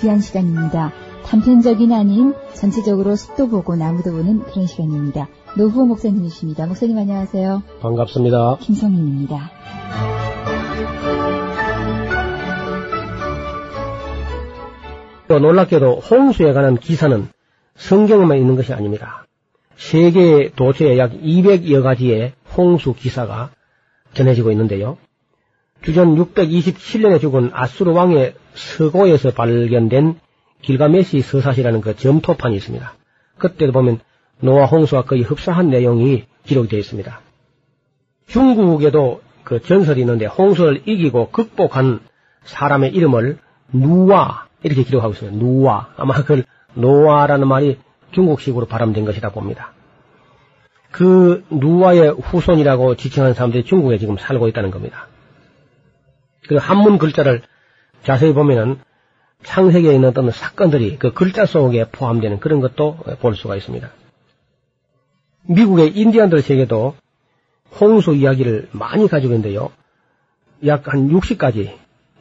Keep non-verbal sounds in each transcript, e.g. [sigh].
귀한 시간입니다. 단편적인 아닌 전체적으로 숲도 보고 나무도 보는 그런 시간입니다. 노후호 목사님이십니다. 목사님 안녕하세요. 반갑습니다. 김성민입니다. 또 놀랍게도 홍수에 관한 기사는 성경에만 있는 것이 아닙니다. 세계 도처에 약 200여 가지의 홍수 기사가 전해지고 있는데요. 주전 627년에 죽은 아수르 왕의 서고에서 발견된 길가메시 서사시라는 그 점토판이 있습니다. 그때도 보면 노아 홍수와 거의 흡사한 내용이 기록이 되어 있습니다. 중국에도 그 전설이 있는데 홍수를 이기고 극복한 사람의 이름을 누아 이렇게 기록하고 있습니다. 누아 아마 그걸 노아라는 말이 중국식으로 발음된 것이다 봅니다. 그 누아의 후손이라고 지칭하는 사람들이 중국에 지금 살고 있다는 겁니다. 그 한문 글자를 자세히 보면은 창세기에 있는 어떤 사건들이 그 글자 속에 포함되는 그런 것도 볼 수가 있습니다. 미국의 인디안들 세계도 홍수 이야기를 많이 가지고 있는데요. 약 한 60가지,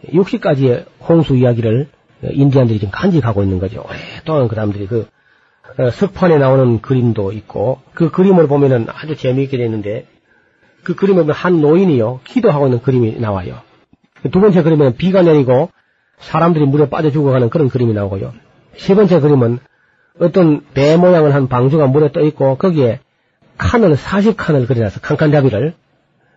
60가지의 홍수 이야기를 인디안들이 지금 간직하고 있는 거죠. 오랫동안 그 사람들이 그 어, 석판에 나오는 그림도 있고 그 그림을 보면은 아주 재미있게 되어 있는데 그 보면 한 노인이요 기도하고 있는 그림이 나와요. 두 번째 그림은 비가 내리고 사람들이 물에 빠져 죽어가는 그런 그림이 나오고요. 세 번째 그림은 어떤 배 모양을 한 방주가 물에 떠 있고 거기에 칸을 40칸을 그려놔서 칸칸잡이를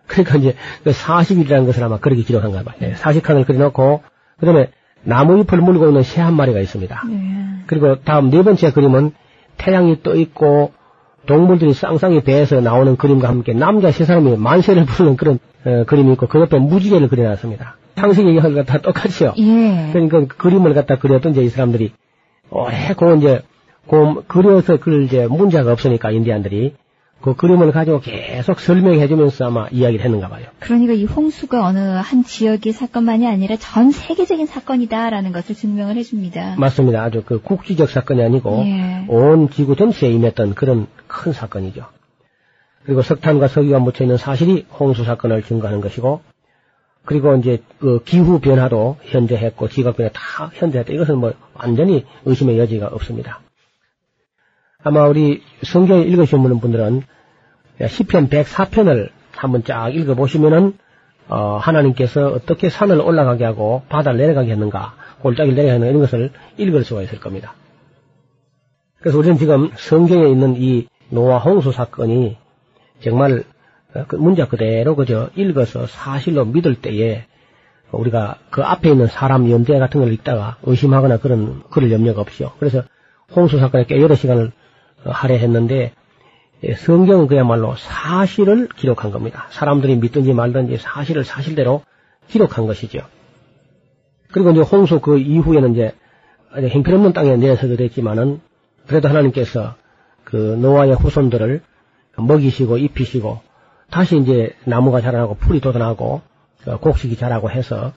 그러니까 이제 그 40일이라는 것을 아마 그렇게 기록한가 봐요. 40칸을 그려놓고 그다음에 나무 잎을 물고 있는 새 한 마리가 있습니다. 네. 그리고 다음 네 번째 그림은 태양이 떠 있고 동물들이 쌍쌍이 배에서 나오는 그림과 함께 남자 세 사람이 만세를 부르는 그런 어, 그림이 있고 그 옆에 무지개를 그려놨습니다. 상식의 이야기가 다 똑같이요. 예. 그러니까 그 그림을 갖다 그렸던 이제 이 사람들이 오래 그 이제 그 그려서 그 이제 문제가 없으니까 인디안들이 그 그림을 가지고 계속 설명해주면서 아마 이야기를 했는가 봐요. 그러니까 이 홍수가 어느 한 지역의 사건만이 아니라 전 세계적인 사건이다라는 것을 증명을 해줍니다. 맞습니다. 아주 그 국지적 사건이 아니고 예. 온 지구 전체에 임했던 그런 큰 사건이죠. 그리고 석탄과 석유가 묻혀 있는 사실이 홍수 사건을 증거하는 것이고, 그리고 이제 그 기후 변화도 현재했고 지각 변화 다 현재했다. 이것은 뭐 완전히 의심의 여지가 없습니다. 아마 우리 성경을 읽으시는 분들은 시편 104편을 한번 쫙 읽어보시면은 어, 하나님께서 어떻게 산을 올라가게 하고 바다를 내려가게 했는가, 골짜기를 내려가게 하는가 이런 것을 읽을 수가 있을 겁니다. 그래서 우리는 지금 성경에 있는 이 노아 홍수 사건이 정말 어, 그 문자 그대로 그저 읽어서 사실로 믿을 때에 우리가 그 앞에 있는 사람 연대 같은 걸 읽다가 의심하거나 그런 그럴 염려가 없이요. 그래서 홍수 사건에 꽤 여러 시간을 어, 할애했는데 예, 성경은 그야말로 사실을 기록한 겁니다. 사람들이 믿든지 말든지 사실을 사실대로 기록한 것이죠. 그리고 이제 홍수 그 이후에는 이제 형편없는 땅에 내서게 됐지만은 그래도 하나님께서 그 노아의 후손들을 먹이시고 입히시고 다시 이제 나무가 자라나고 풀이 돋아나고 어, 곡식이 자라고 해서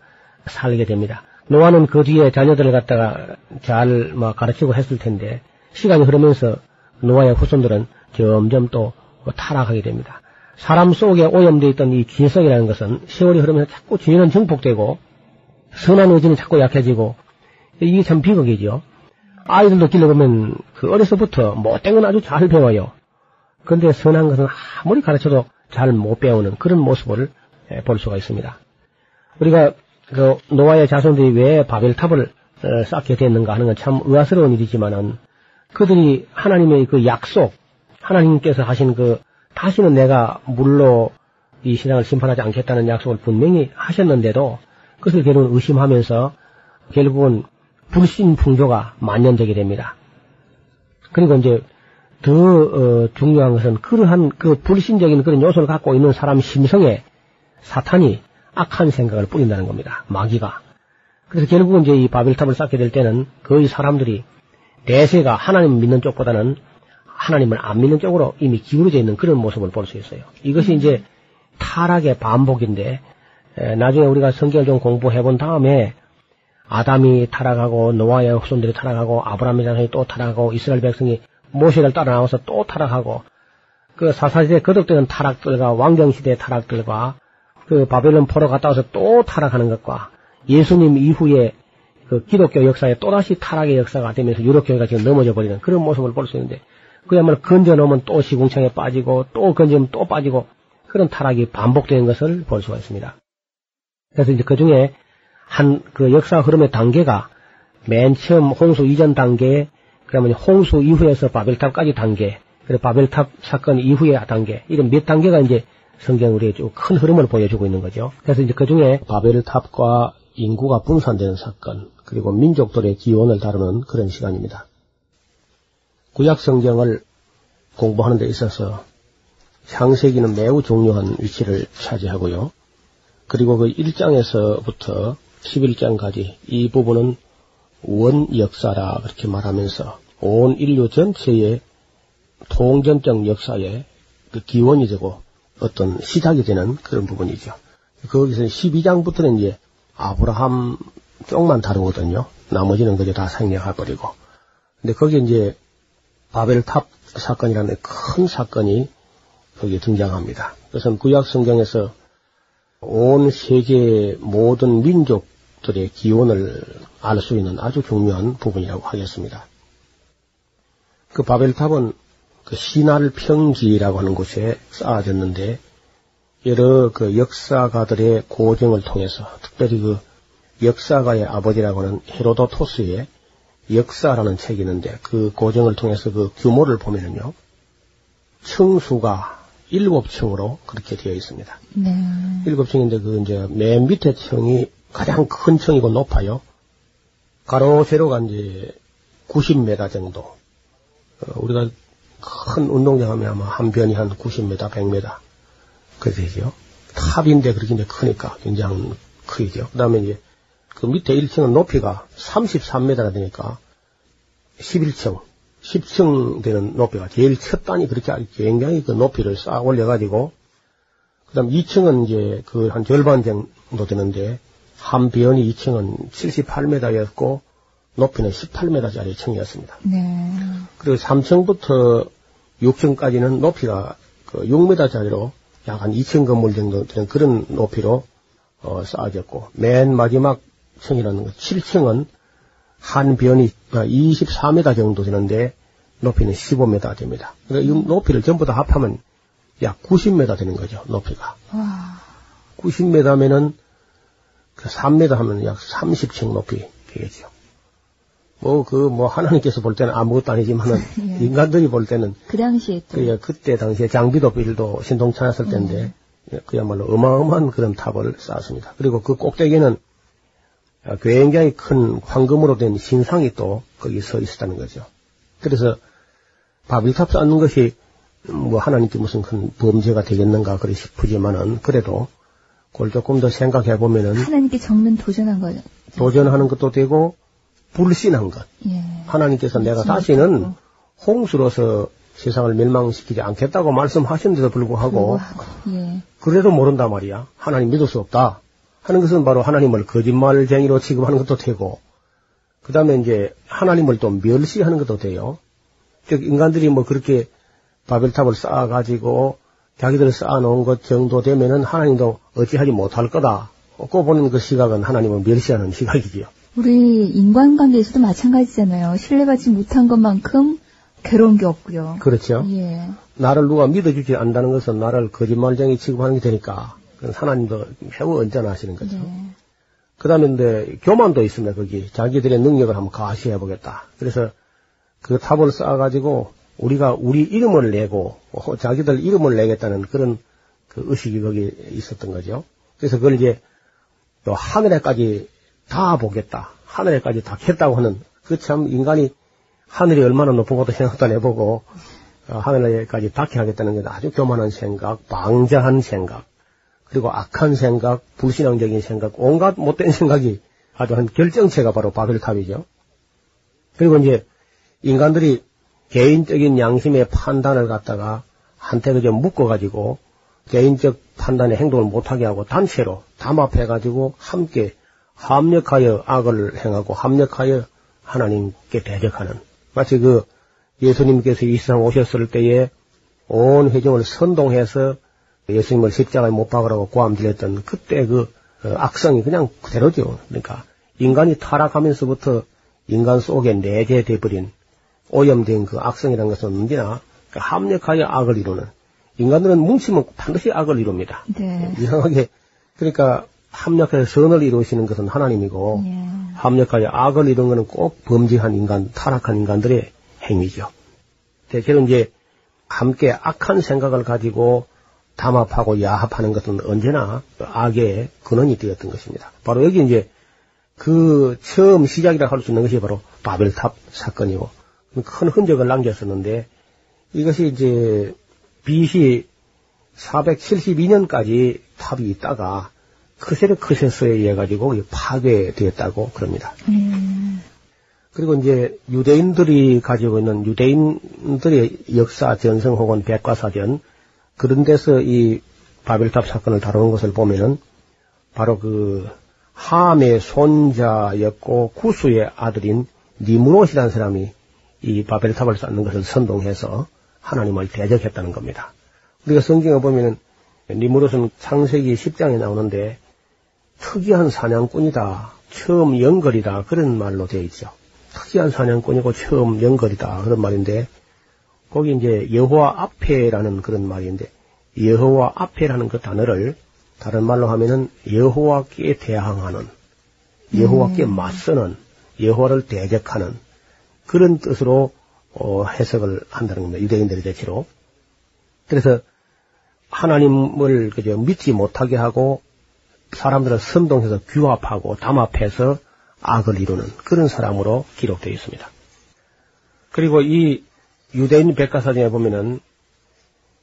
살게 됩니다. 노아는 그 뒤에 자녀들을 갖다가 잘뭐 가르치고 했을 텐데 시간이 흐르면서 노아의 후손들은 점점 또 타락하게 됩니다. 사람 속에 오염되어 있던 이 진성이라는 것은 세월이 흐르면서 자꾸 죄는 증폭되고 선한 의지는 자꾸 약해지고 이게 참 비극이죠. 아이들도 길러보면 그 어려서부터 못된 건 아주 잘 배워요. 그런데 선한 것은 아무리 가르쳐도 잘 못 배우는 그런 모습을 예, 볼 수가 있습니다. 우리가 그 노아의 자손들이 왜 바벨탑을 어, 쌓게 됐는가 하는 건 참 의아스러운 일이지만은 그들이 하나님의 그 약속, 하나님께서 하신 그 다시는 내가 물로 이 세상을 심판하지 않겠다는 약속을 분명히 하셨는데도 그것을 결국은 의심하면서 결국은 불신풍조가 만연되게 됩니다. 그리고 이제 더 어, 중요한 것은 그러한 그 불신적인 그런 요소를 갖고 있는 사람 심성에 사탄이 악한 생각을 뿌린다는 겁니다. 마귀가. 그래서 결국은 이제 이 바벨탑을 쌓게 될 때는 거의 사람들이 대세가 하나님 믿는 쪽보다는 하나님을 안 믿는 쪽으로 이미 기울어져 있는 그런 모습을 볼 수 있어요. 이것이 이제 타락의 반복인데 에, 나중에 우리가 성경을 좀 공부해 본 다음에 아담이 타락하고 노아의 후손들이 타락하고 아브라함의 자손이 또 타락하고 이스라엘 백성이 모세를 따라 나와서 또 타락하고 그 사사시대 거듭되는 타락들과 왕정시대의 타락들과 그 바벨론 포로 갔다 와서 또 타락하는 것과 예수님 이후에 그 기독교 역사에 또다시 타락의 역사가 되면서 유럽교회가 지금 넘어져 버리는 그런 모습을 볼 수 있는데 그야말로 건져 놓으면 또 시궁창에 빠지고 또 건지면 또 빠지고 그런 타락이 반복되는 것을 볼 수가 있습니다. 그래서 이제 그 중에 한 그 역사 흐름의 단계가 맨 처음 홍수 이전 단계, 그러면 홍수 이후에서 바벨탑까지 단계, 그리고 바벨탑 사건 이후의 단계, 이런 몇 단계가 이제 성경 우리에 큰 흐름을 보여주고 있는 거죠. 그래서 이제 그 중에 바벨탑과 인구가 분산되는 사건, 그리고 민족들의 기원을 다루는 그런 시간입니다. 구약 성경을 공부하는 데 있어서 창세기는 매우 중요한 위치를 차지하고요. 그리고 그 1장에서부터 11장까지 이 부분은 원 역사라 그렇게 말하면서 온 인류 전체의 통전적 역사의 그 기원이 되고 어떤 시작이 되는 그런 부분이죠. 거기서 12장부터는 이제 아브라함 쪽만 다루거든요. 나머지는 그저 다 생략해버리고. 근데 거기에 이제 바벨탑 사건이라는 큰 사건이 거기에 등장합니다. 그것은 구약 성경에서 온 세계 모든 민족 들의 기원을 알 수 있는 아주 중요한 부분이라고 하겠습니다. 그 바벨탑은 그 시날 평지라고 하는 곳에 쌓아졌는데 여러 그 역사가들의 고증을 통해서 특별히 그 역사가의 아버지라고 하는 헤로도토스의 역사라는 책이 있는데 그 고증을 통해서 그 규모를 보면은요 층수가 일곱 층으로 그렇게 되어 있습니다. 네. 일곱 층인데 그 이제 맨 밑에 층이 가장 큰 층이고 높아요. 가로 세로가 이제 90m 정도. 어, 우리가 큰 운동장 하면 아마 한 변이 한 90m, 100m. 그래 되죠. 탑인데 그렇게 이제 크니까 굉장히 크죠. 그 다음에 이제 그 밑에 1층은 높이가 33m가 되니까 11층, 10층 되는 높이가 제일 첫 단이 그렇게 굉장히 그 높이를 쌓아 올려가지고 그 다음 2층은 이제 그 한 절반 정도 되는데 한 변이 2층은 78m였고 높이는 18m짜리 층이었습니다. 네. 그리고 3층부터 6층까지는 높이가 그 6m짜리로 약 한 2층 건물 정도 되는 그런 높이로 어, 쌓아졌고 맨 마지막 층이라는 것 7층은 한 변이 24m 정도 되는데 높이는 15m 됩니다. 그러니까 이 높이를 전부 다 합하면 약 90m 되는 거죠. 높이가. 와. 90m면은 그 3m 하면 약 30층 높이 되겠죠. 뭐 그 뭐 하나님께서 볼 때는 아무것도 아니지만은 [laughs] 예. 인간들이 볼 때는 그 당시에 또. 그 그때 당시에 장비도 빌도 신동찮았을 때인데 예, 그야말로 어마어마한 그런 탑을 쌓았습니다. 그리고 그 꼭대기는 굉장히 큰 황금으로 된 신상이 또 거기 서 있었다는 거죠. 그래서 바빌탑 쌓는 것이 뭐 하나님께 무슨 큰 범죄가 되겠는가 그래 싶으지만은 그래도 그걸 조금 더 생각해 보면은 하나님께 정면 도전한 거죠. 도전하는 것도 되고 불신한 것. 예. 하나님께서 내가 불신할 다시는. 홍수로서 세상을 멸망시키지 않겠다고 말씀하셨는데도 불구하고 불구하고. 예. 그래도 모른단 말이야. 하나님 믿을 수 없다. 하는 것은 바로 하나님을 거짓말쟁이로 취급하는 것도 되고, 그 다음에 이제 하나님을 또 멸시하는 것도 돼요. 즉, 인간들이 뭐 그렇게 바벨탑을 쌓아가지고 자기들 쌓아놓은 것 정도 되면은 하나님도 어찌하지 못할 거다. 고 보는 그 시각은 하나님을 멸시하는 시각이지요. 우리 인간관계에서도 마찬가지잖아요. 신뢰받지 못한 것만큼 괴로운 게 없고요. 그렇죠. 예. 나를 누가 믿어주지 않는다는 것은 나를 거짓말쟁이 취급하는 게 되니까, 하나님도 매우 언짢아하시는 거죠. 네. 그 다음에 이제 교만도 있습니다, 거기. 자기들의 능력을 한번 가시해 보겠다. 그래서 그 탑을 쌓아가지고 우리가 우리 이름을 내고 어, 자기들 이름을 내겠다는 그런 그 의식이 거기 있었던 거죠. 그래서 그걸 이제 또 하늘에까지 다 보겠다. 하늘에까지 다 켰다고 하는 그 참 인간이 하늘이 얼마나 높은 것도 생각도 안 해보고 어, 하늘에까지 닿게 하겠다는 게 아주 교만한 생각, 방자한 생각, 그리고 악한 생각, 불신앙적인 생각, 온갖 못된 생각이 아주 한 결정체가 바로 바벨탑이죠. 그리고 이제 인간들이 개인적인 양심의 판단을 갖다가 한테 그저 묶어가지고 개인적 판단의 행동을 못하게 하고 단체로 담합해가지고 함께 합력하여 악을 행하고 합력하여 하나님께 대적하는 마치 그 예수님께서 이 세상 오셨을 때에 온 회중을 선동해서 예수님을 십자가에 못 박으라고 고함질했던 그때 그 어, 악성이 그냥 그대로죠. 그러니까 인간이 타락하면서부터 인간 속에 내재돼 버린 오염된 그 악성이라는 것은 언제나 그 합력하여 악을 이루는 인간들은 뭉치면 반드시 악을 이룹니다. 네. 이상하게 그러니까 합력해서 선을 이루시는 것은 하나님이고 예. 합력하여 악을 이룬 것은 꼭 범죄한 인간, 타락한 인간들의 행위죠. 대체로 이제 함께 악한 생각을 가지고 담합하고 야합하는 것은 언제나 악의 근원이 되었던 것입니다. 바로 여기 이제 그 처음 시작이라 할 수 있는 것이 바로 바벨탑 사건이고 큰 흔적을 남겼었는데 이것이 이제 BC 472년까지 탑이 있다가 크세르 크세스에 의해 가지고 파괴되었다고 그럽니다. 음. 그리고 이제 유대인들이 가지고 있는 유대인들의 역사 전성 혹은 백과사전 그런 데서 이 바벨탑 사건을 다루는 것을 보면은 바로 그 함의 손자였고 구수의 아들인 니무롯이라는 사람이 이 바벨탑을 쌓는 것을 선동해서 하나님을 대적했다는 겁니다. 우리가 성경에 보면은 니무롯은 창세기 10장에 나오는데 특이한 사냥꾼이다. 처음 연걸이다. 그런 말로 되어 있죠. 특이한 사냥꾼이고 처음 연걸이다. 그런 말인데 거기 이제 여호와 앞에라는 그런 말인데 여호와 앞에라는 그 단어를 다른 말로 하면은 여호와께 대항하는 여호와께 맞서는 여호와를 대적하는 그런 뜻으로 어, 해석을 한다는 겁니다. 유대인들의 대체로. 그래서 하나님을 그저 믿지 못하게 하고 사람들을 선동해서 규합하고 담합해서 악을 이루는 그런 사람으로 기록되어 있습니다. 그리고 이 유대인 백과사전에 보면은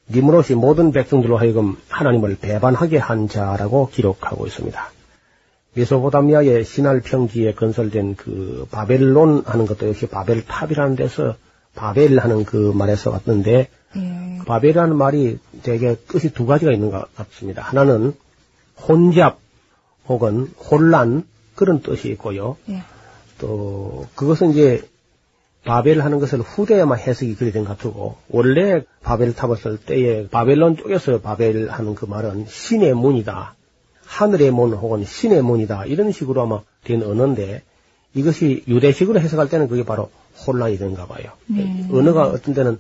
니무롯이 모든 백성들로 하여금 하나님을 배반하게 한 자라고 기록하고 있습니다. 메소포타미아의 신할 평지에 건설된 그 바벨론 하는 것도 역시 바벨탑이라는 데서 바벨 하는 그 말에서 왔는데 예. 바벨이라는 말이 되게 뜻이 두 가지가 있는 것 같습니다. 하나는 혼잡 혹은 혼란 그런 뜻이 있고요. 예. 또 그것은 이제 바벨 하는 것을 후대에만 해석이 그리 된 것 같고 원래 바벨 탑을 쓸 때에 바벨론 쪽에서 바벨 하는 그 말은 신의 문이다. 하늘의 문 혹은 신의 문이다. 이런 식으로 아마 된 언어인데 이것이 유대식으로 해석할 때는 그게 바로 혼란이 되는가 봐요. 네. 언어가 어떤 때는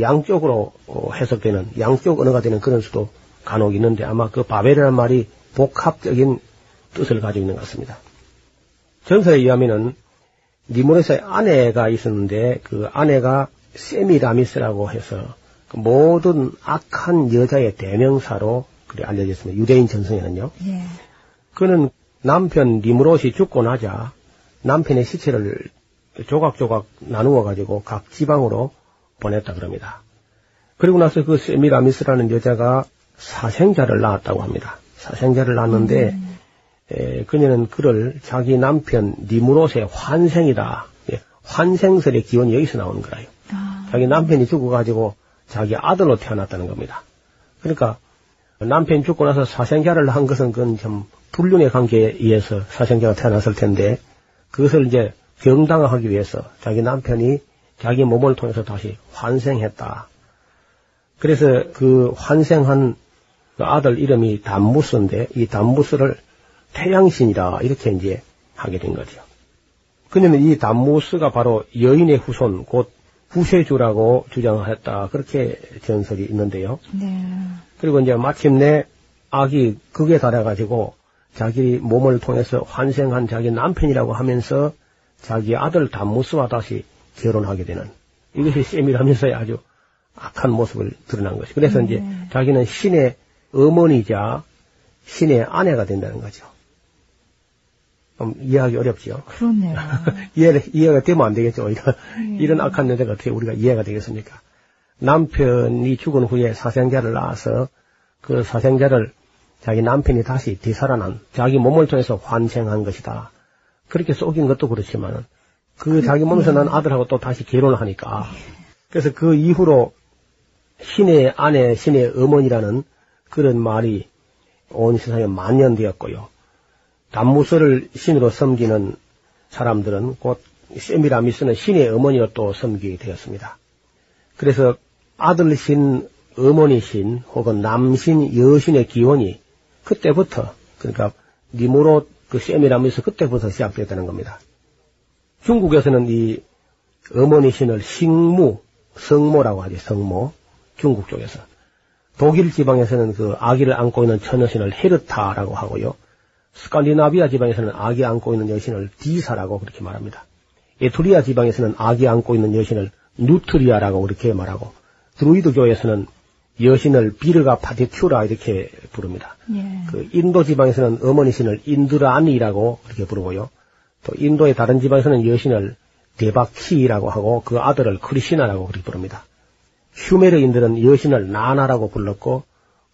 양쪽으로 어, 해석되는 양쪽 언어가 되는 그런 수도 간혹 있는데 아마 그 바벨이라는 말이 복합적인 뜻을 가지고 있는 것 같습니다. 전설에 의하면은 니모레스의 아내가 있었는데 그 아내가 세미라미스라고 해서 그 모든 악한 여자의 대명사로 그래 알려져 있습니다. 유대인 전성에는요. 예. 그는 남편 니무롯이 죽고 나자 남편의 시체를 조각조각 나누어 가지고 각 지방으로 보냈다 그럽니다. 그리고 나서 그 세미라미스라는 여자가 사생자를 낳았다고 합니다. 사생자를 낳았는데 에, 그녀는 그를 자기 남편 니무롯의 환생이다. 예, 환생설의 기원이 여기서 나오는 거라요. 아. 자기 남편이 죽어가지고 자기 아들로 태어났다는 겁니다. 그러니까 남편이 죽고 나서 사생자를 한 것은 그건 참 불륜의 관계에 의해서 사생자가 태어났을 텐데 그것을 이제 경당하기 위해서 자기 남편이 자기 몸을 통해서 다시 환생했다. 그래서 그 환생한 그 아들 이름이 담무스인데 이 담무스를 태양신이라 이렇게 이제 하게 된 거죠. 그녀는 이 담무스가 바로 여인의 후손 곧 후세주라고 주장했다 그렇게 전설이 있는데요. 네. 그리고 이제 마침내 악이 극에 달아가지고 자기 몸을 통해서 환생한 자기 남편이라고 하면서 자기 아들 담무스와 다시 결혼하게 되는 이것이 세밀하면서의 아주 악한 모습을 드러난 것이. 그래서 이제 네. 자기는 신의 어머니자 신의 아내가 된다는 거죠. 좀 이해하기 어렵지요. 그렇네요. [laughs] 이해, 이해가 되면 안 되겠죠. 이런, 이런 악한 여자가 어떻게 우리가 이해가 되겠습니까? 남편이 죽은 후에 사생자를 낳아서 그 사생자를 자기 남편이 다시 되살아난 자기 몸을 통해서 환생한 것이다. 그렇게 속인 것도 그렇지만 그 자기 몸에서 난 아들하고 또 다시 결혼을 하니까 그래서 그 이후로 신의 아내, 신의 어머니라는 그런 말이 온 세상에 만연되었고요. 단무서를 신으로 섬기는 사람들은 곧 세미라미스는 신의 어머니로 또 섬기게 되었습니다. 그래서 아들신, 어머니신 혹은 남신, 여신의 기원이 그때부터 그러니까 니모로 그 세미라미스 그때부터 시작됐다는 겁니다. 중국에서는 이 어머니 신을 식무, 성모라고 하지, 성모. 중국 쪽에서. 독일 지방에서는 그 아기를 안고 있는 처녀신을 헤르타라고 하고요. 스칸디나비아 지방에서는 아기 안고 있는 여신을 디사라고 그렇게 말합니다. 에투리아 지방에서는 아기 안고 있는 여신을 누트리아라고 그렇게 말하고 드루이드 교에서는 여신을 Virgo Paritura 이렇게 부릅니다. 예. 그 인도 지방에서는 어머니 신을 인드라니라고 그렇게 부르고요. 또 인도의 다른 지방에서는 여신을 데바키라고 하고 그 아들을 크리시나라고 그렇게 부릅니다. 슈메르인들은 여신을 나나라고 불렀고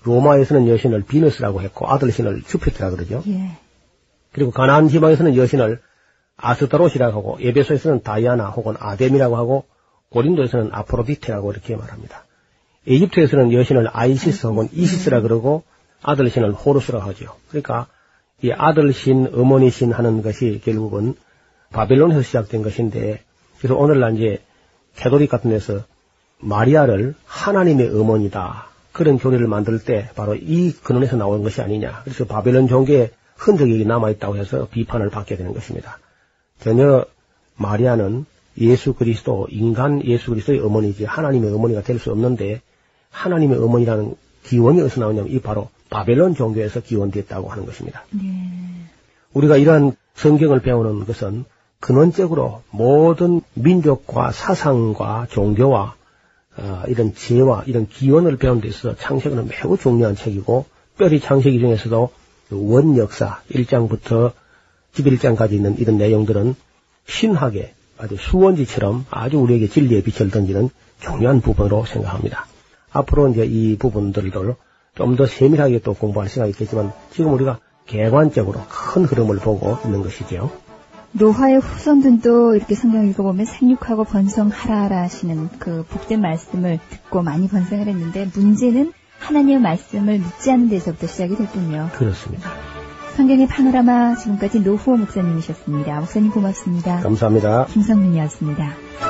로마에서는 여신을 비너스라고 했고 아들 신을 주피터라 그러죠. 예. 그리고 가나안 지방에서는 여신을 아스타롯이라고 하고 에베소에서는 다이아나 혹은 아데미라고 하고 고린도에서는 아프로디테라고 이렇게 말합니다. 에집트에서는 여신을 아이시스 혹은 이시스라 그러고 아들 신을 호루스라고 하죠. 그러니까 이 아들 신, 어머니 신 하는 것이 결국은 바벨론에서 시작된 것인데 그래서 오늘날 이제 캐도릭 같은 데서 마리아를 하나님의 어머니다 그런 교리를 만들 때 바로 이 근원에서 나온 것이 아니냐. 그래서 바벨론 종교에 흔적이 남아있다고 해서 비판을 받게 되는 것입니다. 전혀 마리아는 예수 그리스도, 인간 예수 그리스도의 어머니지 하나님의 어머니가 될 수 없는데 하나님의 어머니라는 기원이 어디서 나오냐면 이 바로 바벨론 종교에서 기원됐다고 하는 것입니다. 예. 우리가 이러한 성경을 배우는 것은 근원적으로 모든 민족과 사상과 종교와 어, 이런 지혜와 이런 기원을 배우는 데 있어서 창세기는 매우 중요한 책이고 뼈리 창세기 중에서도 그 원역사 1장부터 11장까지 있는 이런 내용들은 신학의 아주 수원지처럼 아주 우리에게 진리의 빛을 던지는 중요한 부분으로 생각합니다. 앞으로 이제 이 부분들을 좀 더 세밀하게 또 공부할 시간이 있겠지만 지금 우리가 개관적으로 큰 흐름을 보고 있는 것이죠. 노화의 후손들도 이렇게 성경 읽어보면 생육하고 번성하라 하시는 그 복된 말씀을 듣고 많이 번성을 했는데 문제는 하나님의 말씀을 믿지 않는 데서부터 시작이 됐군요. 그렇습니다. 성경의 파노라마 지금까지 노후호 목사님이셨습니다. 목사님 고맙습니다. 감사합니다. 김성민이었습니다.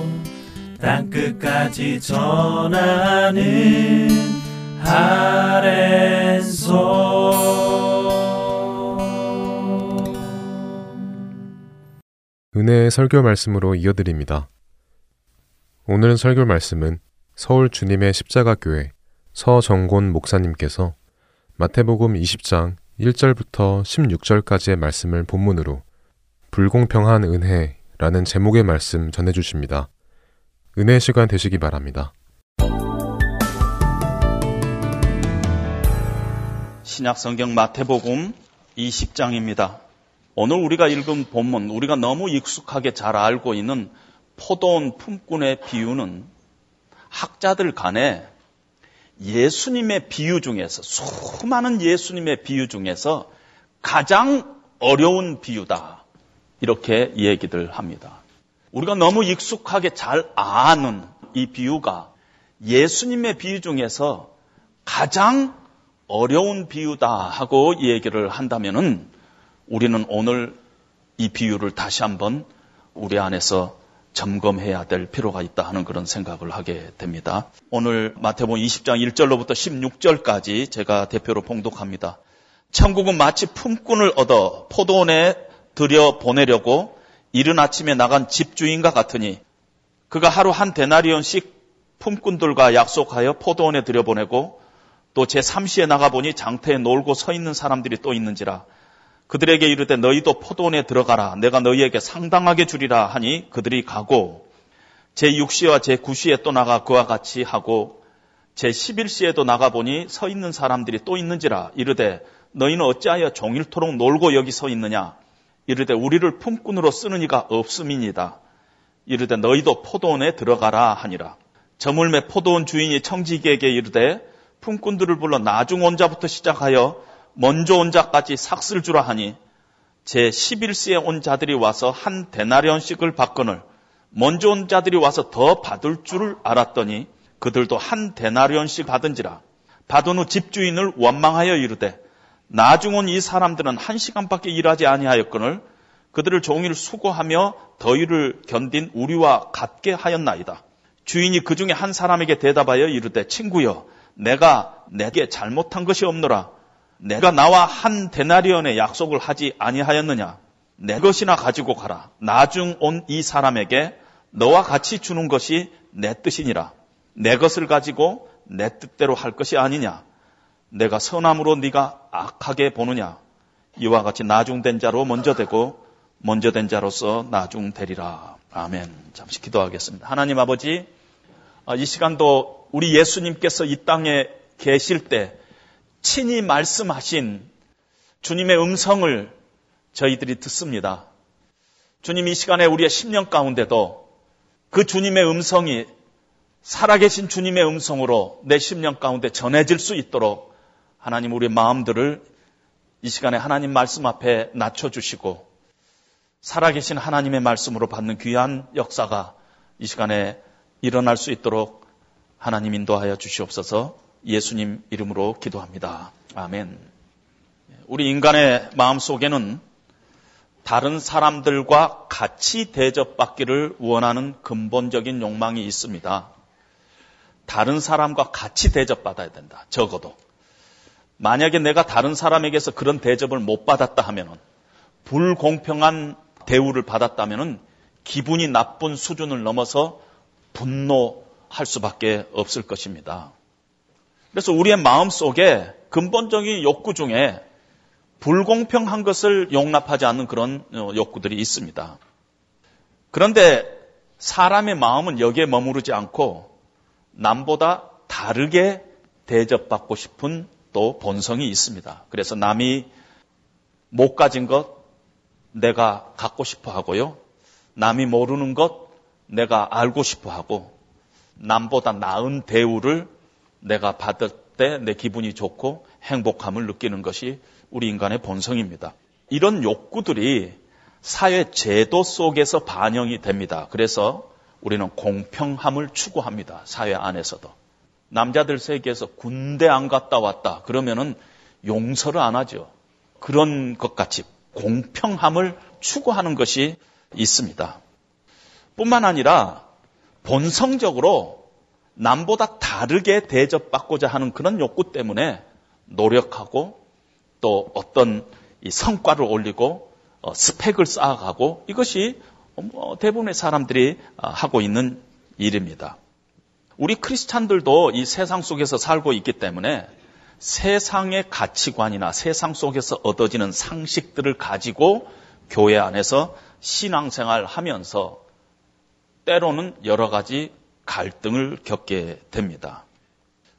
땅끝까지 전하는 아랜소 은혜의 설교 말씀으로 이어드립니다. 오늘 설교 말씀은 서울 주님의 십자가 교회 서정곤 목사님께서 마태복음 20장 1절부터 16절까지의 말씀을 본문으로 불공평한 은혜라는 제목의 말씀 전해 주십니다. 은혜 시간 되시기 바랍니다. 신약 성경 마태복음 20장입니다. 오늘 우리가 읽은 본문, 우리가 너무 익숙하게 잘 알고 있는 포도원 품꾼의 비유는 학자들 간에 예수님의 비유 중에서, 수많은 예수님의 비유 중에서 가장 어려운 비유다. 이렇게 얘기들 합니다. 우리가 너무 익숙하게 잘 아는 이 비유가 예수님의 비유 중에서 가장 어려운 비유다 하고 얘기를 한다면은 우리는 오늘 이 비유를 다시 한번 우리 안에서 점검해야 될 필요가 있다 하는 그런 생각을 하게 됩니다. 오늘 마태복음 20장 1절로부터 16절까지 제가 대표로 봉독합니다. 천국은 마치 품꾼을 얻어 포도원에 들여 보내려고 이른 아침에 나간 집주인과 같으니 그가 하루 한 데나리온씩 품꾼들과 약속하여 포도원에 들여보내고 또 제3시에 나가보니 장터에 놀고 서 있는 사람들이 또 있는지라 그들에게 이르되 너희도 포도원에 들어가라. 내가 너희에게 상당하게 주리라 하니 그들이 가고 제6시와 제9시에 또 나가 그와 같이 하고 제11시에도 나가보니 서 있는 사람들이 또 있는지라 이르되 너희는 어찌하여 종일토록 놀고 여기 서 있느냐 이르되 우리를 품꾼으로 쓰는 이가 없음이니이다. 이르되 너희도 포도원에 들어가라 하니라. 저물매 포도원 주인이 청지기에게 이르되 품꾼들을 불러 나중 온 자부터 시작하여 먼저 온 자까지 삭슬 주라 하니 제 11시에 온 자들이 와서 한 데나리온씩을 받거늘 먼저 온 자들이 와서 더 받을 줄을 알았더니 그들도 한 데나리온씩 받은지라. 받은 후 집주인을 원망하여 이르되 나중 온 이 사람들은 한 시간밖에 일하지 아니하였거늘 그들을 종일 수고하며 더위를 견딘 우리와 같게 하였나이다. 주인이 그 중에 한 사람에게 대답하여 이르되 친구여 내가 내게 잘못한 것이 없노라. 내가 나와 한 데나리온의 약속을 하지 아니하였느냐? 내 것이나 가지고 가라. 나중 온 이 사람에게 너와 같이 주는 것이 내 뜻이니라. 내 것을 가지고 내 뜻대로 할 것이 아니냐? 내가 선함으로 네가 악하게 보느냐? 이와 같이 나중된 자로 먼저 되고 먼저 된 자로서 나중되리라. 아멘. 잠시 기도하겠습니다. 하나님 아버지, 이 시간도 우리 예수님께서 이 땅에 계실 때 친히 말씀하신 주님의 음성을 저희들이 듣습니다. 주님 이 시간에 우리의 심령 가운데도 그 주님의 음성이 살아계신 주님의 음성으로 내 심령 가운데 전해질 수 있도록 하나님 우리의 마음들을 이 시간에 하나님 말씀 앞에 낮춰주시고 살아계신 하나님의 말씀으로 받는 귀한 역사가 이 시간에 일어날 수 있도록 하나님 인도하여 주시옵소서 예수님 이름으로 기도합니다. 아멘. 우리 인간의 마음 속에는 다른 사람들과 같이 대접받기를 원하는 근본적인 욕망이 있습니다. 다른 사람과 같이 대접받아야 된다. 적어도. 만약에 내가 다른 사람에게서 그런 대접을 못 받았다 하면은 불공평한 대우를 받았다면은 기분이 나쁜 수준을 넘어서 분노할 수밖에 없을 것입니다. 그래서 우리의 마음 속에 근본적인 욕구 중에 불공평한 것을 용납하지 않는 그런 어, 욕구들이 있습니다. 그런데 사람의 마음은 여기에 머무르지 않고 남보다 다르게 대접받고 싶은 또 본성이 있습니다. 그래서 남이 못 가진 것 내가 갖고 싶어 하고요. 남이 모르는 것 내가 알고 싶어 하고 남보다 나은 대우를 내가 받을 때 내 기분이 좋고 행복함을 느끼는 것이 우리 인간의 본성입니다. 이런 욕구들이 사회 제도 속에서 반영이 됩니다. 그래서 우리는 공평함을 추구합니다. 사회 안에서도. 남자들 세계에서 군대 안 갔다 왔다. 그러면은 용서를 안 하죠. 그런 것 같이 공평함을 추구하는 것이 있습니다. 뿐만 아니라 본성적으로 남보다 다르게 대접받고자 하는 그런 욕구 때문에 노력하고 또 어떤 성과를 올리고 어, 스펙을 쌓아가고 이것이 뭐 대부분의 사람들이 어, 하고 있는 일입니다. 우리 크리스찬들도 이 세상 속에서 살고 있기 때문에 세상의 가치관이나 세상 속에서 얻어지는 상식들을 가지고 교회 안에서 신앙생활 하면서 때로는 여러 가지 갈등을 겪게 됩니다.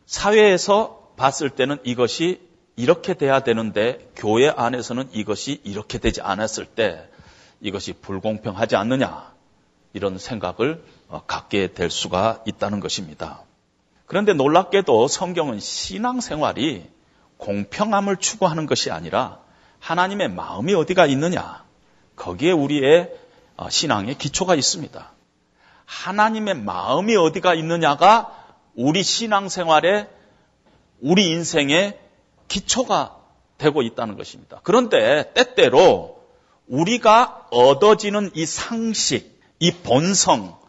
사회에서 봤을 때는 이것이 이렇게 돼야 되는데 교회 안에서는 이것이 이렇게 되지 않았을 때 이것이 불공평하지 않느냐 이런 생각을 어, 갖게 될 수가 있다는 것입니다. 그런데 놀랍게도 성경은 신앙생활이 공평함을 추구하는 것이 아니라 하나님의 마음이 어디가 있느냐 거기에 우리의 어, 신앙의 기초가 있습니다. 하나님의 마음이 어디가 있느냐가 우리 신앙생활에 우리 인생의 기초가 되고 있다는 것입니다. 그런데 때때로 우리가 얻어지는 이 상식, 이 본성,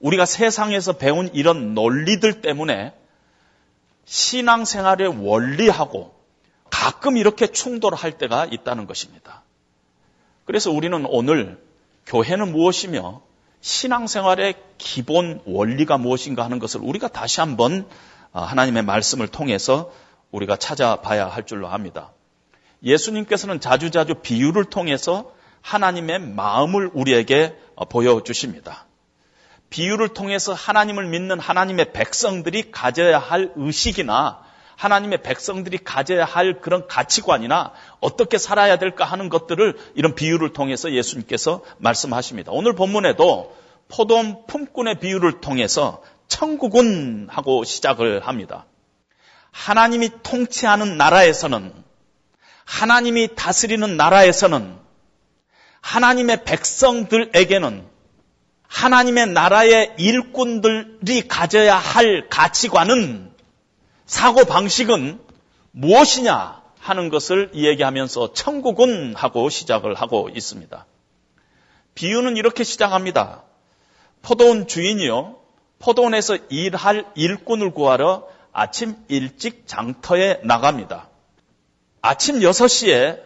우리가 세상에서 배운 이런 논리들 때문에 신앙생활의 원리하고 가끔 이렇게 충돌할 때가 있다는 것입니다. 그래서 우리는 오늘 교회는 무엇이며 신앙생활의 기본 원리가 무엇인가 하는 것을 우리가 다시 한번 아, 하나님의 말씀을 통해서 우리가 찾아봐야 할 줄로 압니다. 예수님께서는 자주자주 비유를 통해서 하나님의 마음을 우리에게 어, 보여주십니다. 비유를 통해서 하나님을 믿는 하나님의 백성들이 가져야 할 의식이나 하나님의 백성들이 가져야 할 그런 가치관이나 어떻게 살아야 될까 하는 것들을 이런 비유를 통해서 예수님께서 말씀하십니다. 오늘 본문에도 포도원 품꾼의 비유를 통해서 천국은 하고 시작을 합니다. 하나님이 통치하는 나라에서는 하나님이 다스리는 나라에서는 하나님의 백성들에게는 하나님의 나라의 일꾼들이 가져야 할 가치관은 사고 방식은 무엇이냐 하는 것을 이야기하면서 천국은 하고 시작을 하고 있습니다. 비유는 이렇게 시작합니다. 포도원 주인이요. 포도원에서 일할 일꾼을 구하러 아침 일찍 장터에 나갑니다. 아침 6시에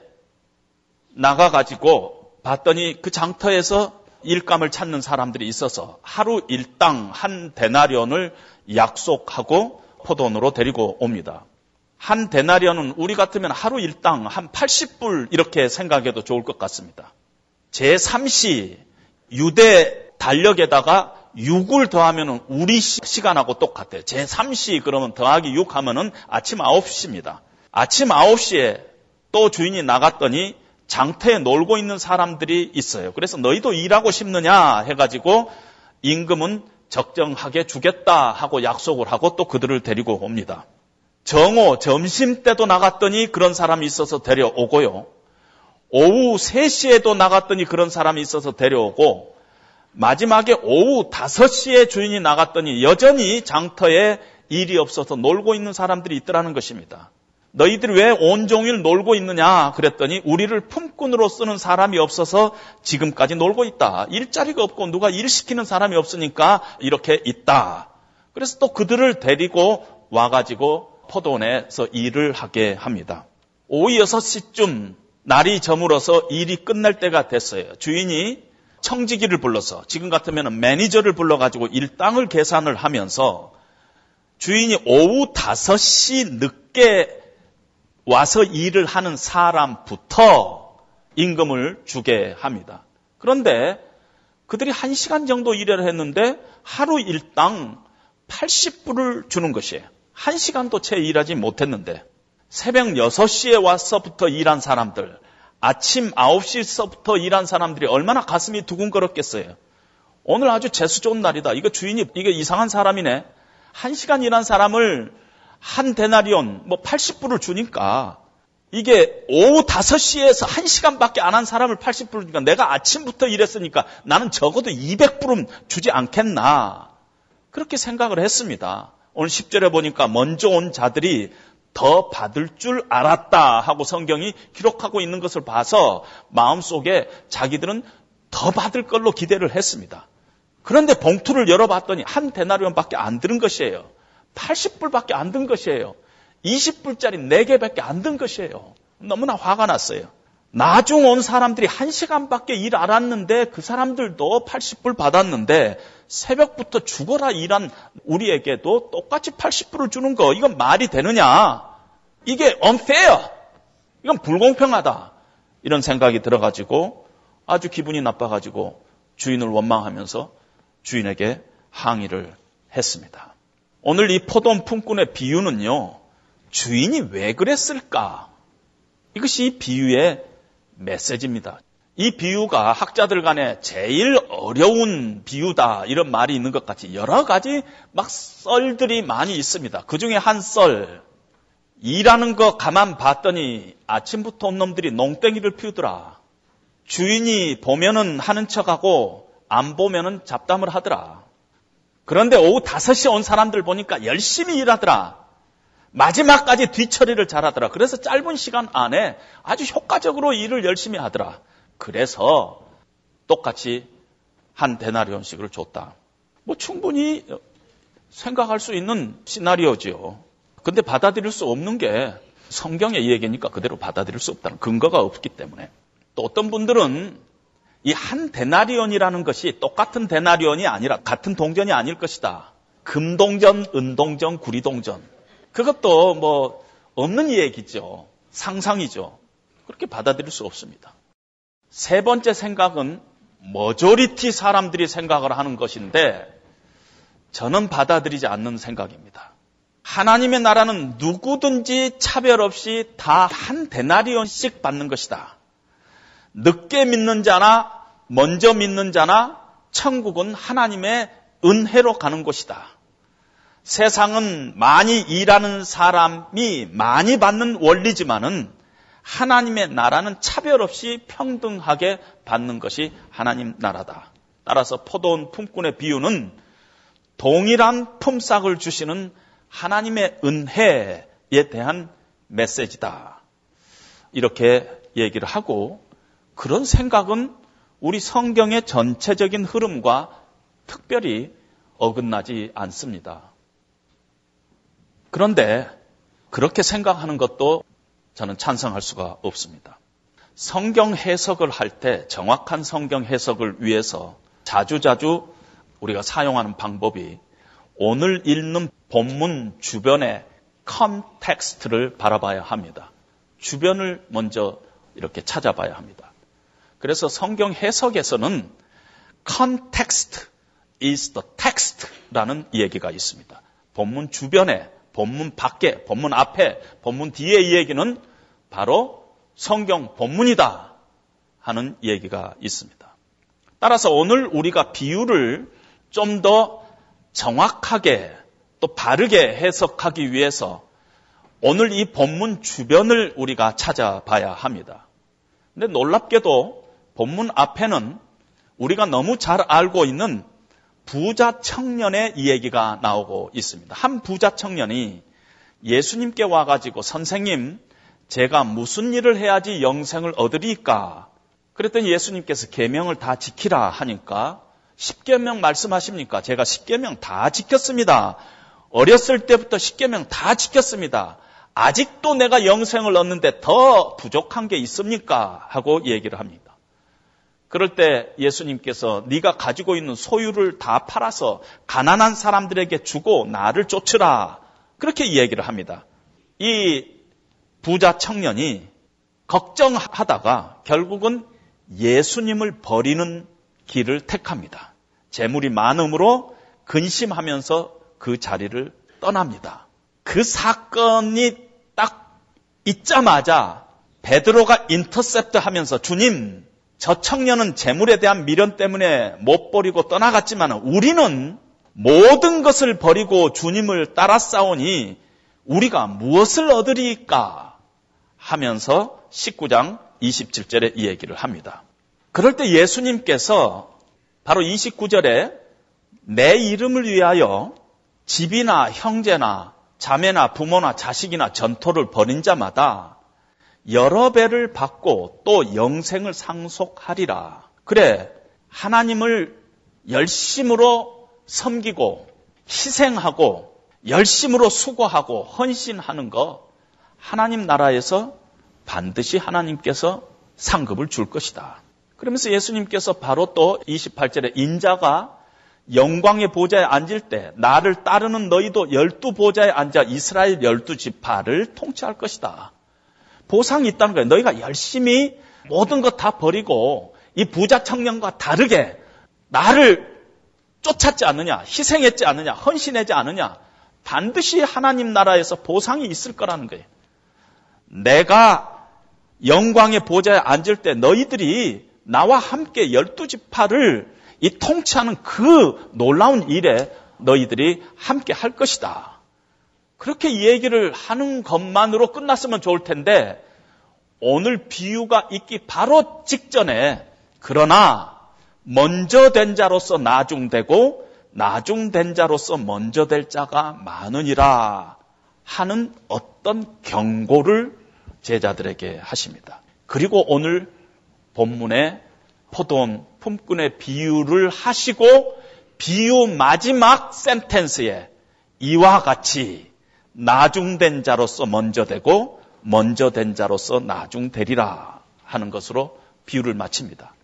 나가가지고 봤더니 그 장터에서 일감을 찾는 사람들이 있어서 하루 일당 한 데나리온을 약속하고 포도원으로 데리고 옵니다. 한 데나리온은 우리 같으면 하루 일당 한 80불 이렇게 생각해도 좋을 것 같습니다. 제3시 유대 달력에다가 6을 더하면 우리 시간하고 똑같아요. 제3시 그러면 더하기 6 하면은 아침 9시입니다. 아침 9시에 또 주인이 나갔더니 장터에 놀고 있는 사람들이 있어요. 그래서 너희도 일하고 싶느냐 해가지고 임금은 적정하게 주겠다 하고 약속을 하고 또 그들을 데리고 옵니다. 정오 점심 때도 나갔더니 그런 사람이 있어서 데려오고요. 오후 3시에도 나갔더니 그런 사람이 있어서 데려오고 마지막에 오후 5시에 주인이 나갔더니 여전히 장터에 일이 없어서 놀고 있는 사람들이 있더라는 것입니다. 너희들이 왜 온종일 놀고 있느냐 그랬더니 우리를 품꾼으로 쓰는 사람이 없어서 지금까지 놀고 있다. 일자리가 없고 누가 일 시키는 사람이 없으니까 이렇게 있다. 그래서 또 그들을 데리고 와가지고 포도원에서 일을 하게 합니다. 오후 6시쯤 날이 저물어서 일이 끝날 때가 됐어요. 주인이 청지기를 불러서 지금 같으면 매니저를 불러가지고 일당을 계산을 하면서 주인이 오후 5시 늦게 와서 일을 하는 사람부터 임금을 주게 합니다. 그런데 그들이 1시간 정도 일을 했는데 하루 일당 80불을 주는 것이에요. 1시간도 채 일하지 못했는데 새벽 6시에 와서부터 일한 사람들, 아침 9시서부터 일한 사람들이 얼마나 가슴이 두근거렸겠어요. 오늘 아주 재수 좋은 날이다. 이거 주인이 이게 이상한 사람이네. 1시간 일한 사람을 한 데나리온 뭐 80불을 주니까 이게 오후 5시에서 1시간밖에 안 한 사람을 80불을 주니까 내가 아침부터 일했으니까 나는 적어도 200불은 주지 않겠나. 그렇게 생각을 했습니다. 오늘 10절에 보니까 먼저 온 자들이 더 받을 줄 알았다 하고 성경이 기록하고 있는 것을 봐서 마음속에 자기들은 더 받을 걸로 기대를 했습니다. 그런데 봉투를 열어봤더니 한 데나리온밖에 안 드는 것이에요. 80불밖에 안 든 것이에요. 20불짜리 4개밖에 안 든 것이에요. 너무나 화가 났어요. 나중 온 사람들이 1시간밖에 일 알았는데 그 사람들도 80불 받았는데 새벽부터 죽어라 일한 우리에게도 똑같이 80불을 주는 거 이건 말이 되느냐? 이게 unfair. 이건 불공평하다. 이런 생각이 들어가지고 아주 기분이 나빠가지고 주인을 원망하면서 주인에게 항의를 했습니다. 오늘 이 포도원 품꾼의 비유는요, 주인이 왜 그랬을까? 이것이 비유의 메시지입니다. 이 비유가 학자들 간에 제일 어려운 비유다 이런 말이 있는 것 같이 여러 가지 막 썰들이 많이 있습니다. 그 중에 한 썰, 일하는 거 가만 봤더니 아침부터 온 놈들이 농땡이를 피우더라. 주인이 보면은 하는 척하고 안 보면은 잡담을 하더라. 그런데 오후 5시에 온 사람들 보니까 열심히 일하더라. 마지막까지 뒤처리를 잘하더라. 그래서 짧은 시간 안에 아주 효과적으로 일을 열심히 하더라. 그래서 똑같이 한 데나리온씩을 줬다. 뭐 충분히 생각할 수 있는 시나리오지요. 근데 받아들일 수 없는 게 성경의 얘기니까 그대로 받아들일 수 없다는 근거가 없기 때문에. 또 어떤 분들은 이 한 데나리온이라는 것이 똑같은 데나리온이 아니라 같은 동전이 아닐 것이다. 금동전, 은동전, 구리동전. 그것도 뭐 없는 얘기죠. 상상이죠. 그렇게 받아들일 수 없습니다. 세 번째 생각은 머저리티 사람들이 생각을 하는 것인데 저는 받아들이지 않는 생각입니다. 하나님의 나라는 누구든지 차별 없이 다 한 데나리온씩 받는 것이다. 늦게 믿는 자나 먼저 믿는 자나 천국은 하나님의 은혜로 가는 곳이다. 세상은 많이 일하는 사람이 많이 받는 원리지만은 하나님의 나라는 차별 없이 평등하게 받는 것이 하나님 나라다. 따라서 포도원 품꾼의 비유는 동일한 품삯을 주시는 하나님의 은혜에 대한 메시지다. 이렇게 얘기를 하고 그런 생각은 우리 성경의 전체적인 흐름과 특별히 어긋나지 않습니다. 그런데 그렇게 생각하는 것도 저는 찬성할 수가 없습니다. 성경 해석을 할 때 정확한 성경 해석을 위해서 자주자주 우리가 사용하는 방법이 오늘 읽는 본문 주변의 컨텍스트를 바라봐야 합니다. 주변을 먼저 이렇게 찾아봐야 합니다. 그래서 성경 해석에서는 context is the text라는 얘기가 있습니다. 본문 주변에 본문 밖에, 본문 앞에, 본문 뒤에 이 얘기는 바로 성경 본문이다 하는 얘기가 있습니다. 따라서 오늘 우리가 비유를 좀 더 정확하게 또 바르게 해석하기 위해서 오늘 이 본문 주변을 우리가 찾아봐야 합니다. 근데 놀랍게도 본문 앞에는 우리가 너무 잘 알고 있는 부자 청년의 이야기가 나오고 있습니다. 한 부자 청년이 예수님께 와가지고 선생님, 제가 무슨 일을 해야지 영생을 얻으리까? 그랬더니 예수님께서 계명을 다 지키라 하니까 10계명 말씀하십니까? 제가 10계명 다 지켰습니다. 어렸을 때부터 10계명 다 지켰습니다. 아직도 내가 영생을 얻는데 더 부족한 게 있습니까? 하고 얘기를 합니다. 그럴 때 예수님께서 네가 가지고 있는 소유를 다 팔아서 가난한 사람들에게 주고 나를 쫓으라. 그렇게 얘기를 합니다. 이 부자 청년이 걱정하다가 결국은 예수님을 버리는 길을 택합니다. 재물이 많음으로 근심하면서 그 자리를 떠납니다. 그 사건이 딱 있자마자 베드로가 인터셉트 하면서 주님, 저 청년은 재물에 대한 미련 때문에 못 버리고 떠나갔지만 우리는 모든 것을 버리고 주님을 따라 싸우니 우리가 무엇을 얻으리까 하면서 19장 27절에 이 얘기를 합니다. 그럴 때 예수님께서 바로 29절에 내 이름을 위하여 집이나 형제나 자매나 부모나 자식이나 전토를 벌인 자마다 여러 배를 받고 또 영생을 상속하리라. 그래, 하나님을 열심으로 섬기고 희생하고 열심으로 수고하고 헌신하는 거 하나님 나라에서 반드시 하나님께서 상급을 줄 것이다. 그러면서 예수님께서 바로 또 28절에 인자가 영광의 보좌에 앉을 때 나를 따르는 너희도 열두 보좌에 앉아 이스라엘 열두 지파를 통치할 것이다. 보상이 있다는 거예요. 너희가 열심히 모든 것 다 버리고 이 부자 청년과 다르게 나를 쫓았지 않느냐, 희생했지 않느냐, 헌신하지 않느냐, 반드시 하나님 나라에서 보상이 있을 거라는 거예요. 내가 영광의 보좌에 앉을 때 너희들이 나와 함께 열두 지파를 이 통치하는 그 놀라운 일에 너희들이 함께 할 것이다. 그렇게 이 얘기를 하는 것만으로 끝났으면 좋을 텐데 오늘 비유가 있기 바로 직전에 그러나 먼저 된 자로서 나중되고 나중된 자로서 먼저 될 자가 많으니라 하는 어떤 경고를 제자들에게 하십니다. 그리고 오늘 본문에 포도원 품꾼의 비유를 하시고 비유 마지막 센텐스에 이와 같이 나중된 자로서 먼저 되고 먼저 된 자로서 나중되리라 하는 것으로 비유를 마칩니다.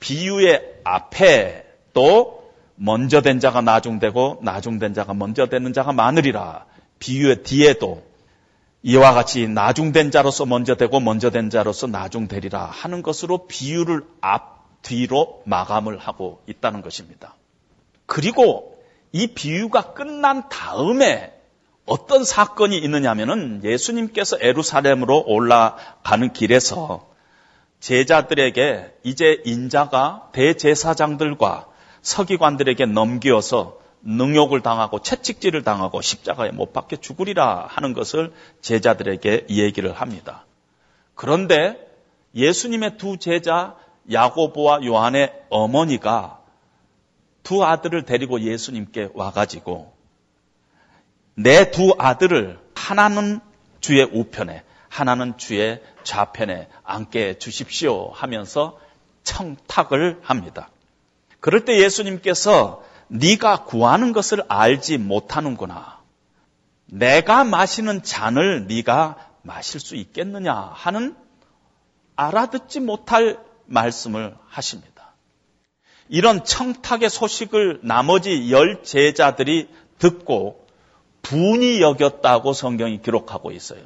비유의 앞에 또 먼저 된 자가 나중되고 나중된 자가 먼저 되는 자가 많으리라. 비유의 뒤에도 이와 같이 나중된 자로서 먼저 되고 먼저 된 자로서 나중되리라 하는 것으로 비유를 앞 뒤로 마감을 하고 있다는 것입니다. 그리고 이 비유가 끝난 다음에 어떤 사건이 있느냐면은 예수님께서 에루살렘으로 올라가는 길에서 제자들에게 이제 인자가 대제사장들과 서기관들에게 넘기어서 능욕을 당하고 채찍질을 당하고 십자가에 못 박혀 죽으리라 하는 것을 제자들에게 얘기를 합니다. 그런데 예수님의 두 제자 야고보와 요한의 어머니가 두 아들을 데리고 예수님께 와가지고 내 두 아들을 하나는 주의 우편에 하나는 주의 좌편에 앉게 주십시오 하면서 청탁을 합니다. 그럴 때 예수님께서 네가 구하는 것을 알지 못하는구나. 내가 마시는 잔을 네가 마실 수 있겠느냐 하는 알아듣지 못할 말씀을 하십니다. 이런 청탁의 소식을 나머지 열 제자들이 듣고 분이 여겼다고 성경이 기록하고 있어요.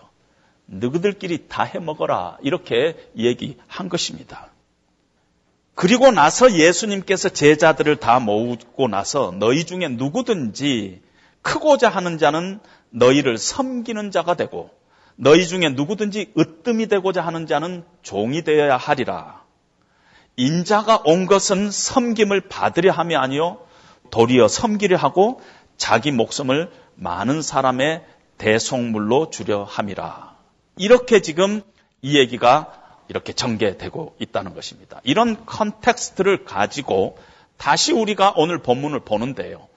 너희들끼리 다 해먹어라. 이렇게 얘기한 것입니다. 그리고 나서 예수님께서 제자들을 다 모으고 나서 너희 중에 누구든지 크고자 하는 자는 너희를 섬기는 자가 되고 너희 중에 누구든지 으뜸이 되고자 하는 자는 종이 되어야 하리라. 인자가 온 것은 섬김을 받으려 함이 아니요 도리어 섬기려 하고 자기 목숨을 많은 사람의 대속물로 주려 함이라. 이렇게 지금 이 얘기가 이렇게 전개되고 있다는 것입니다. 이런 context를 가지고 다시 우리가 오늘 본문을 보는데요.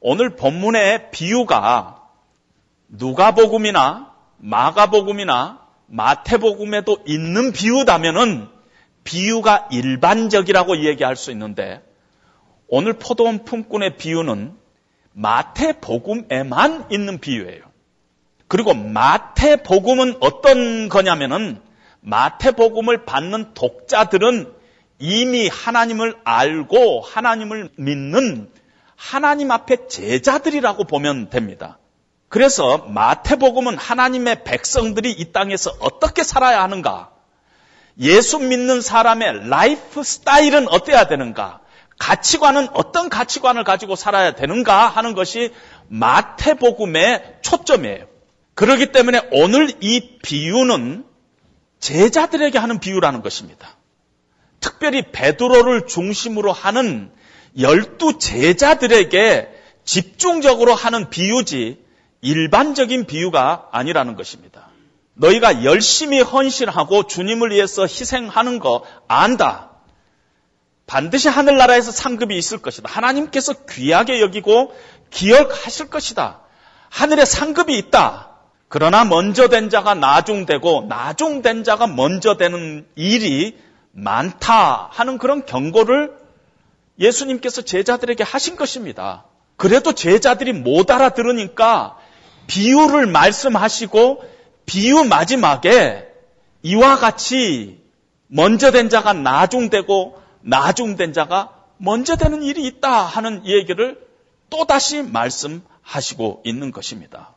오늘 본문의 비유가 누가복음이나 마가복음이나 마태복음에도 있는 비유다면은 비유가 일반적이라고 얘기할 수 있는데 오늘 포도원 품꾼의 비유는 마태복음에만 있는 비유예요. 그리고 마태복음은 어떤 거냐면은 마태복음을 받는 독자들은 이미 하나님을 알고 하나님을 믿는 하나님 앞에 제자들이라고 보면 됩니다. 그래서 마태복음은 하나님의 백성들이 이 땅에서 어떻게 살아야 하는가? 예수 믿는 사람의 라이프 스타일은 어때야 되는가? 가치관은 어떤 가치관을 가지고 살아야 되는가 하는 것이 마태복음의 초점이에요. 그렇기 때문에 오늘 이 비유는 제자들에게 하는 비유라는 것입니다. 특별히 베드로를 중심으로 하는 열두 제자들에게 집중적으로 하는 비유지 일반적인 비유가 아니라는 것입니다. 너희가 열심히 헌신하고 주님을 위해서 희생하는 거 안다. 반드시 하늘나라에서 상급이 있을 것이다. 하나님께서 귀하게 여기고 기억하실 것이다. 하늘에 상급이 있다. 그러나 먼저 된 자가 나중되고 나중된 자가 먼저 되는 일이 많다 하는 그런 경고를 예수님께서 제자들에게 하신 것입니다. 그래도 제자들이 못 알아들으니까 비유를 말씀하시고 비유 마지막에 이와 같이 먼저 된 자가 나중되고 나중된 자가 먼저 되는 일이 있다 하는 얘기를 또다시 말씀하시고 있는 것입니다.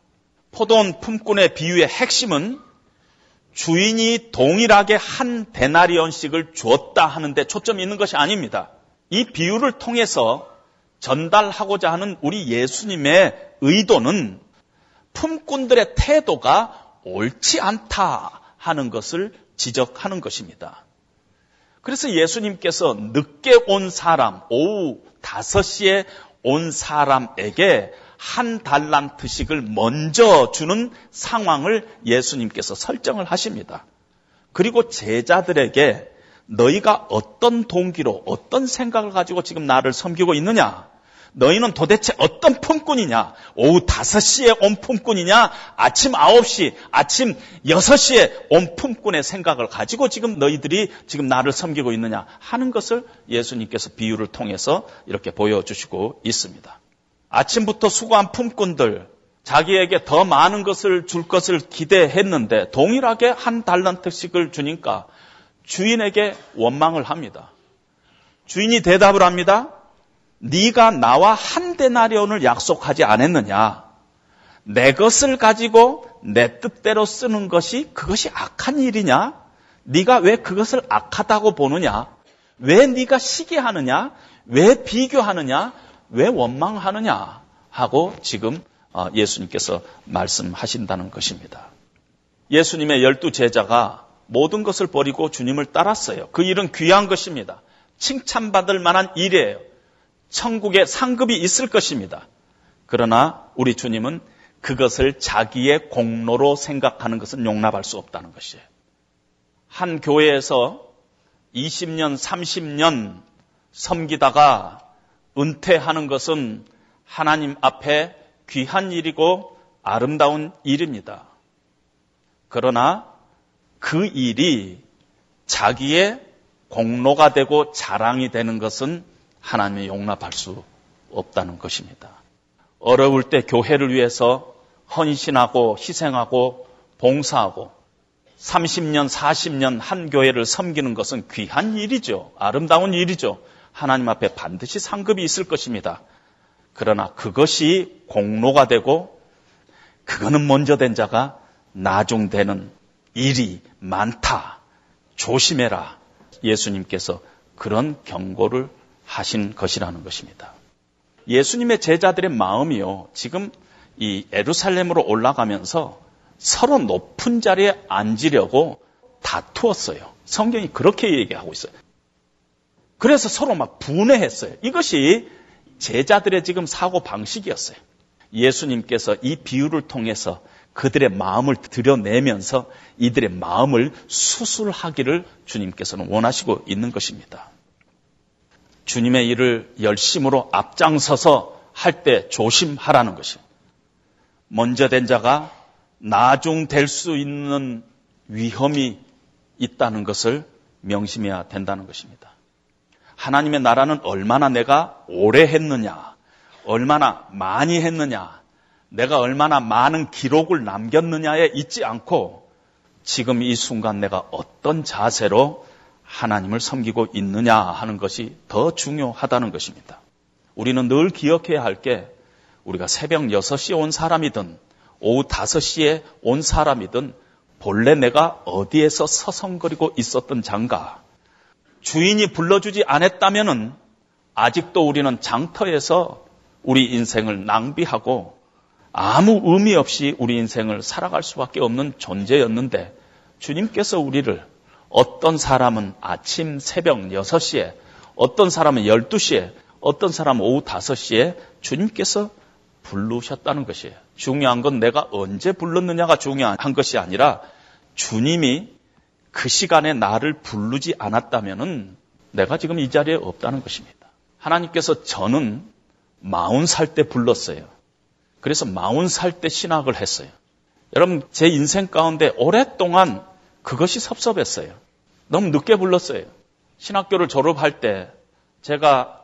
포도원 품꾼의 비유의 핵심은 주인이 동일하게 한 데나리온씩을 주었다 하는데 초점이 있는 것이 아닙니다. 이 비유를 통해서 전달하고자 하는 우리 예수님의 의도는 품꾼들의 태도가 옳지 않다 하는 것을 지적하는 것입니다. 그래서 예수님께서 늦게 온 사람, 오후 5시에 온 사람에게 한 달란트씩을 먼저 주는 상황을 예수님께서 설정을 하십니다. 그리고 제자들에게 너희가 어떤 동기로 어떤 생각을 가지고 지금 나를 섬기고 있느냐? 너희는 도대체 어떤 품꾼이냐? 오후 5시에 온 품꾼이냐? 아침 9시, 아침 6시에 온 품꾼의 생각을 가지고 지금 너희들이 지금 나를 섬기고 있느냐? 하는 것을 예수님께서 비유를 통해서 이렇게 보여주시고 있습니다. 아침부터 수고한 품꾼들, 자기에게 더 많은 것을 줄 것을 기대했는데 동일하게 한 달란트씩을 주니까 주인에게 원망을 합니다. 주인이 대답을 합니다. 네가 나와 한 데나리온을 약속하지 않았느냐? 내 것을 가지고 내 뜻대로 쓰는 것이 그것이 악한 일이냐? 네가 왜 그것을 악하다고 보느냐? 왜 네가 시기하느냐? 왜 비교하느냐? 왜 원망하느냐? 하고 지금 어, 예수님께서 말씀하신다는 것입니다. 예수님의 열두 제자가 모든 것을 버리고 주님을 따랐어요. 그 일은 귀한 것입니다. 칭찬받을 만한 일이에요. 천국에 상급이 있을 것입니다. 그러나 우리 주님은 그것을 자기의 공로로 생각하는 것은 용납할 수 없다는 것이에요. 한 교회에서 20년, 30년 섬기다가 은퇴하는 것은 하나님 앞에 귀한 일이고 아름다운 일입니다. 그러나 그 일이 자기의 공로가 되고 자랑이 되는 것은 하나님이 용납할 수 없다는 것입니다. 어려울 때 교회를 위해서 헌신하고 희생하고 봉사하고 30년, 40년 한 교회를 섬기는 것은 귀한 일이죠. 아름다운 일이죠. 하나님 앞에 반드시 상급이 있을 것입니다. 그러나 그것이 공로가 되고 그거는 먼저 된 자가 나중되는 일이 많다. 조심해라. 예수님께서 그런 경고를 하신 것이라는 것입니다. 예수님의 제자들의 마음이요. 지금 이 에루살렘으로 올라가면서 서로 높은 자리에 앉으려고 다투었어요. 성경이 그렇게 얘기하고 있어요. 그래서 서로 막 분해했어요. 이것이 제자들의 지금 사고 방식이었어요. 예수님께서 이 비유를 통해서 그들의 마음을 드러내면서 이들의 마음을 수술하기를 주님께서는 원하시고 있는 것입니다. 주님의 일을 열심으로 앞장서서 할 때 조심하라는 것이 먼저 된 자가 나중 될 수 있는 위험이 있다는 것을 명심해야 된다는 것입니다. 하나님의 나라는 얼마나 내가 오래 했느냐, 얼마나 많이 했느냐, 내가 얼마나 많은 기록을 남겼느냐에 있지 않고 지금 이 순간 내가 어떤 자세로 하나님을 섬기고 있느냐 하는 것이 더 중요하다는 것입니다. 우리는 늘 기억해야 할 게 우리가 새벽 6시에 온 사람이든 오후 5시에 온 사람이든 본래 내가 어디에서 서성거리고 있었던 장가 주인이 불러주지 않았다면은 아직도 우리는 장터에서 우리 인생을 낭비하고 아무 의미 없이 우리 인생을 살아갈 수밖에 없는 존재였는데 주님께서 우리를 어떤 사람은 아침 새벽 6시에 어떤 사람은 12시에 어떤 사람은 오후 5시에 주님께서 부르셨다는 것이에요. 중요한 건 내가 언제 불렀느냐가 중요한 것이 아니라 주님이 그 시간에 나를 부르지 않았다면은 내가 지금 이 자리에 없다는 것입니다. 하나님께서 저는 마흔 살 때 불렀어요. 그래서 마흔 살 때 신학을 했어요. 여러분, 제 인생 가운데 오랫동안 그것이 섭섭했어요. 너무 늦게 불렀어요. 신학교를 졸업할 때 제가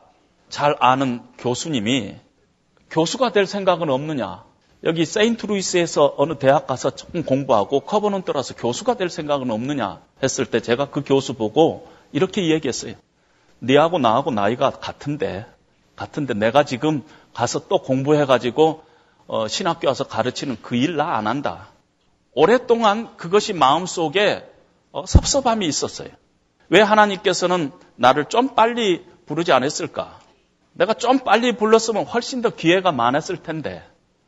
잘 아는 교수님이 교수가 될 생각은 없느냐? 여기 세인트루이스에서 어느 대학 가서 조금 공부하고 Covenant 와서 교수가 될 생각은 없느냐 했을 때 제가 그 교수 보고 이렇게 얘기했어요. 네하고 나하고 나이가 같은데 같은데 내가 지금 가서 또 공부해가지고 어, 신학교 와서 가르치는 그 일 나 안 한다. 오랫동안 그것이 마음속에 어, 섭섭함이 있었어요. 왜 하나님께서는 나를 좀 빨리 부르지 않았을까? 내가 좀 빨리 불렀으면 훨씬 더 기회가 많았을 텐데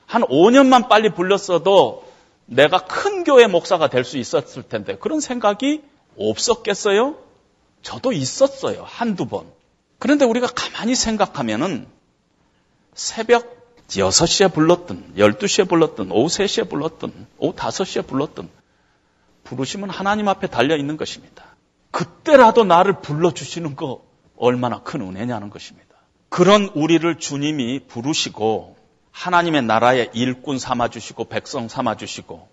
한 5년만 빨리 불렀어도 내가 큰 교회 목사가 될 수 있었을 텐데 그런 생각이 없었겠어요? 저도 있었어요. 한두 번. 그런데 우리가 가만히 생각하면은 새벽 6시에 불렀든 12시에 불렀든 오후 3시에 불렀든 오후 5시에 불렀든 부르시면 하나님 앞에 달려 있는 것입니다. 그때라도 나를 불러 주시는 거 얼마나 큰 은혜냐는 것입니다. 그런 우리를 주님이 부르시고 하나님의 나라의 일꾼 삼아 주시고 백성 삼아 주시고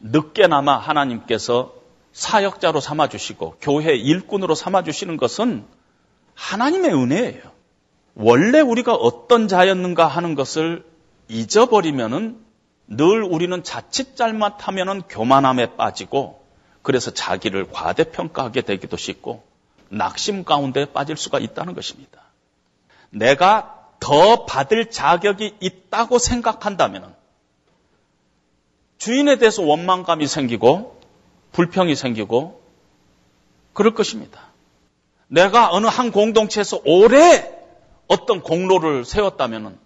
늦게나마 하나님께서 사역자로 삼아 주시고 교회 일꾼으로 삼아 주시는 것은 하나님의 은혜예요. 원래 우리가 어떤 자였는가 하는 것을 잊어버리면은 늘 우리는 자칫 잘못하면은 교만함에 빠지고 그래서 자기를 과대평가하게 되기도 쉽고 낙심 가운데 빠질 수가 있다는 것입니다. 내가 더 받을 자격이 있다고 생각한다면 주인에 대해서 원망감이 생기고 불평이 생기고 그럴 것입니다. 내가 어느 한 공동체에서 오래 어떤 공로를 세웠다면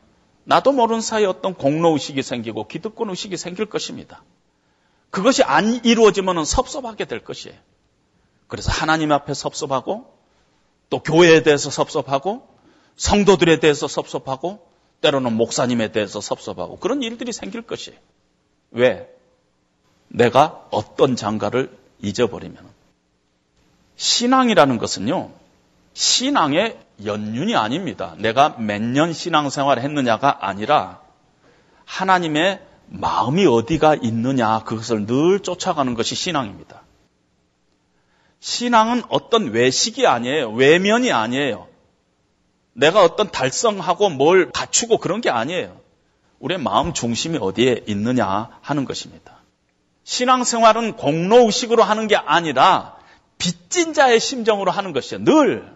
나도 모르는 사이에 어떤 공로 의식이 생기고 기득권 의식이 생길 것입니다. 그것이 안 이루어지면 섭섭하게 될 것이에요. 그래서 하나님 앞에 섭섭하고 또 교회에 대해서 섭섭하고 성도들에 대해서 섭섭하고 때로는 목사님에 대해서 섭섭하고 그런 일들이 생길 것이에요. 왜? 내가 어떤 장가를 잊어버리면. 신앙이라는 것은요, 신앙의 연륜이 아닙니다. 내가 몇 년 신앙생활 했느냐가 아니라 하나님의 마음이 어디가 있느냐 그것을 늘 쫓아가는 것이 신앙입니다. 신앙은 어떤 외식이 아니에요. 외면이 아니에요. 내가 어떤 달성하고 뭘 갖추고 그런 게 아니에요. 우리의 마음 중심이 어디에 있느냐 하는 것입니다. 신앙생활은 공로의식으로 하는 게 아니라 빚진 자의 심정으로 하는 것이에요. 늘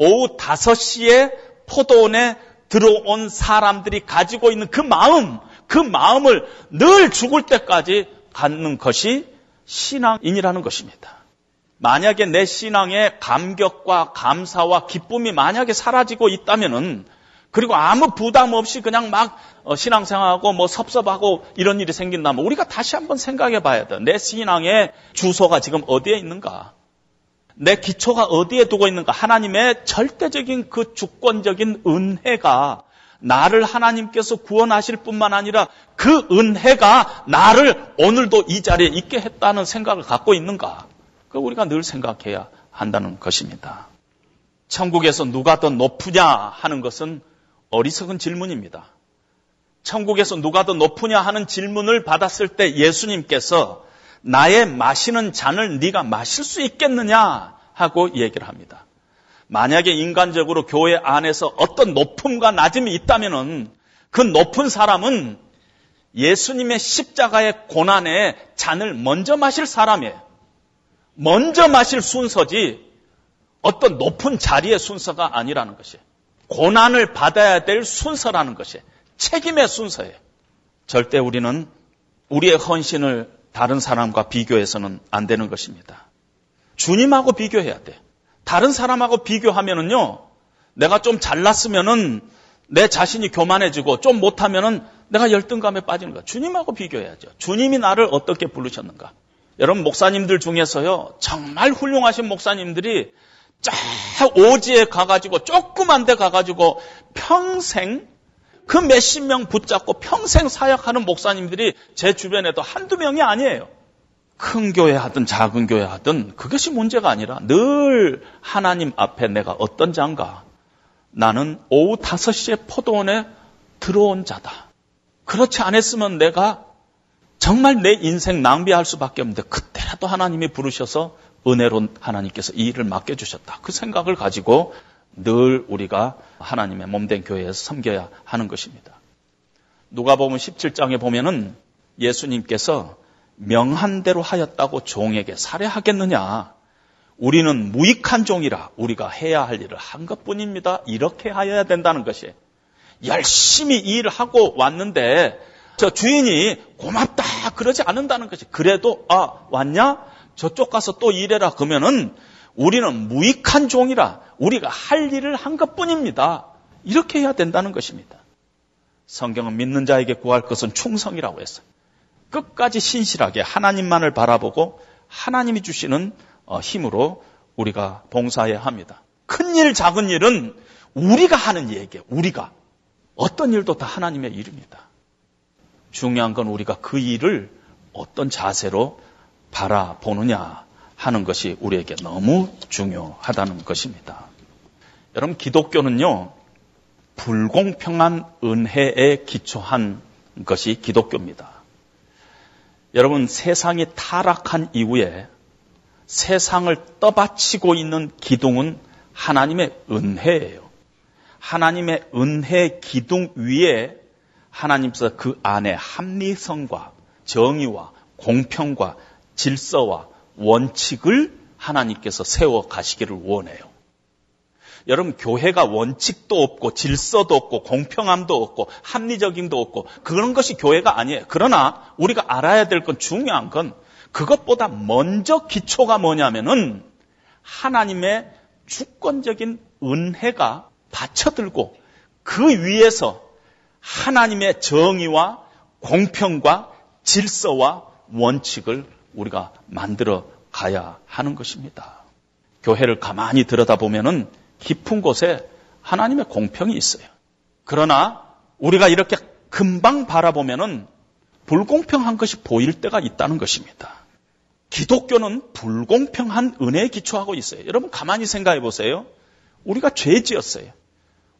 오후 5시에 포도원에 들어온 사람들이 가지고 있는 그 마음, 그 마음을 늘 죽을 때까지 갖는 것이 신앙인이라는 것입니다. 만약에 내 신앙의 감격과 감사와 기쁨이 만약에 사라지고 있다면은 그리고 아무 부담 없이 그냥 막 어, 신앙생활하고 뭐 섭섭하고 이런 일이 생긴다면 우리가 다시 한번 생각해 봐야 돼. 내 신앙의 주소가 지금 어디에 있는가? 내 기초가 어디에 두고 있는가? 하나님의 절대적인 그 주권적인 은혜가 나를 하나님께서 구원하실 뿐만 아니라 그 은혜가 나를 오늘도 이 자리에 있게 했다는 생각을 갖고 있는가? 그 우리가 늘 생각해야 한다는 것입니다. 천국에서 누가 더 높으냐 하는 것은 어리석은 질문입니다. 천국에서 누가 더 높으냐 하는 질문을 받았을 때 예수님께서 나의 마시는 잔을 네가 마실 수 있겠느냐 하고 얘기를 합니다. 만약에 인간적으로 교회 안에서 어떤 높음과 낮음이 있다면은 그 높은 사람은 예수님의 십자가의 고난의 잔을 먼저 마실 사람이에요. 먼저 마실 순서지 어떤 높은 자리의 순서가 아니라는 것이 고난을 받아야 될 순서라는 것이 책임의 순서예요. 절대 우리는 우리의 헌신을 다른 사람과 비교해서는 안 되는 것입니다. 주님하고 비교해야 돼. 다른 사람하고 비교하면은요, 내가 좀 잘났으면은 내 자신이 교만해지고 좀 못하면은 내가 열등감에 빠지는 거야. 주님하고 비교해야죠. 주님이 나를 어떻게 부르셨는가? 여러분 목사님들 중에서요, 정말 훌륭하신 목사님들이 쫙 오지에 가가지고 조그만 데 가가지고 평생 그 몇십 명 붙잡고 평생 사역하는 목사님들이 제 주변에도 한두 명이 아니에요. 큰 교회 하든 작은 교회 하든 그것이 문제가 아니라 늘 하나님 앞에 내가 어떤 자인가. 나는 오후 5시에 포도원에 들어온 자다. 그렇지 않았으면 내가 정말 내 인생 낭비할 수밖에 없는데 그때라도 하나님이 부르셔서 은혜로 하나님께서 이 일을 맡겨주셨다. 그 생각을 가지고 늘 우리가 하나님의 몸된 교회에서 섬겨야 하는 것입니다. 누가 보면 17장에 보면은 예수님께서 명한 대로 하였다고 종에게 살해하겠느냐? 우리는 무익한 종이라 우리가 해야 할 일을 한 것뿐입니다. 이렇게 하여야 된다는 것이 열심히 일을 하고 왔는데 저 주인이 고맙다 그러지 않는다는 것이 그래도 아 왔냐? 저쪽 가서 또 일해라 그러면은 우리는 무익한 종이라 우리가 할 일을 한 것뿐입니다. 이렇게 해야 된다는 것입니다. 성경은 믿는 자에게 구할 것은 충성이라고 했어요. 끝까지 신실하게 하나님만을 바라보고 하나님이 주시는 어, 힘으로 우리가 봉사해야 합니다. 큰 일, 작은 일은 우리가 하는 얘기예요. 우리가. 어떤 일도 다 하나님의 일입니다. 중요한 건 우리가 그 일을 어떤 자세로 바라보느냐 하는 것이 우리에게 너무 중요하다는 것입니다. 여러분, 기독교는요, 불공평한 은혜에 기초한 것이 기독교입니다. 여러분, 세상이 타락한 이후에 세상을 떠받치고 있는 기둥은 하나님의 은혜예요. 하나님의 은혜 기둥 위에 하나님께서 그 안에 합리성과 정의와 공평과 질서와 원칙을 하나님께서 세워 가시기를 원해요. 여러분, 교회가 원칙도 없고, 질서도 없고, 공평함도 없고, 합리적임도 없고, 그런 것이 교회가 아니에요. 그러나, 우리가 알아야 될 건 중요한 건, 그것보다 먼저 기초가 뭐냐면은, 하나님의 주권적인 은혜가 받쳐들고, 그 위에서 하나님의 정의와 공평과 질서와 원칙을 우리가 만들어 가야 하는 것입니다. 교회를 가만히 들여다보면은 깊은 곳에 하나님의 공평이 있어요. 그러나 우리가 이렇게 금방 바라보면은 불공평한 것이 보일 때가 있다는 것입니다. 기독교는 불공평한 은혜에 기초하고 있어요. 여러분 가만히 생각해 보세요. 우리가 죄 지었어요.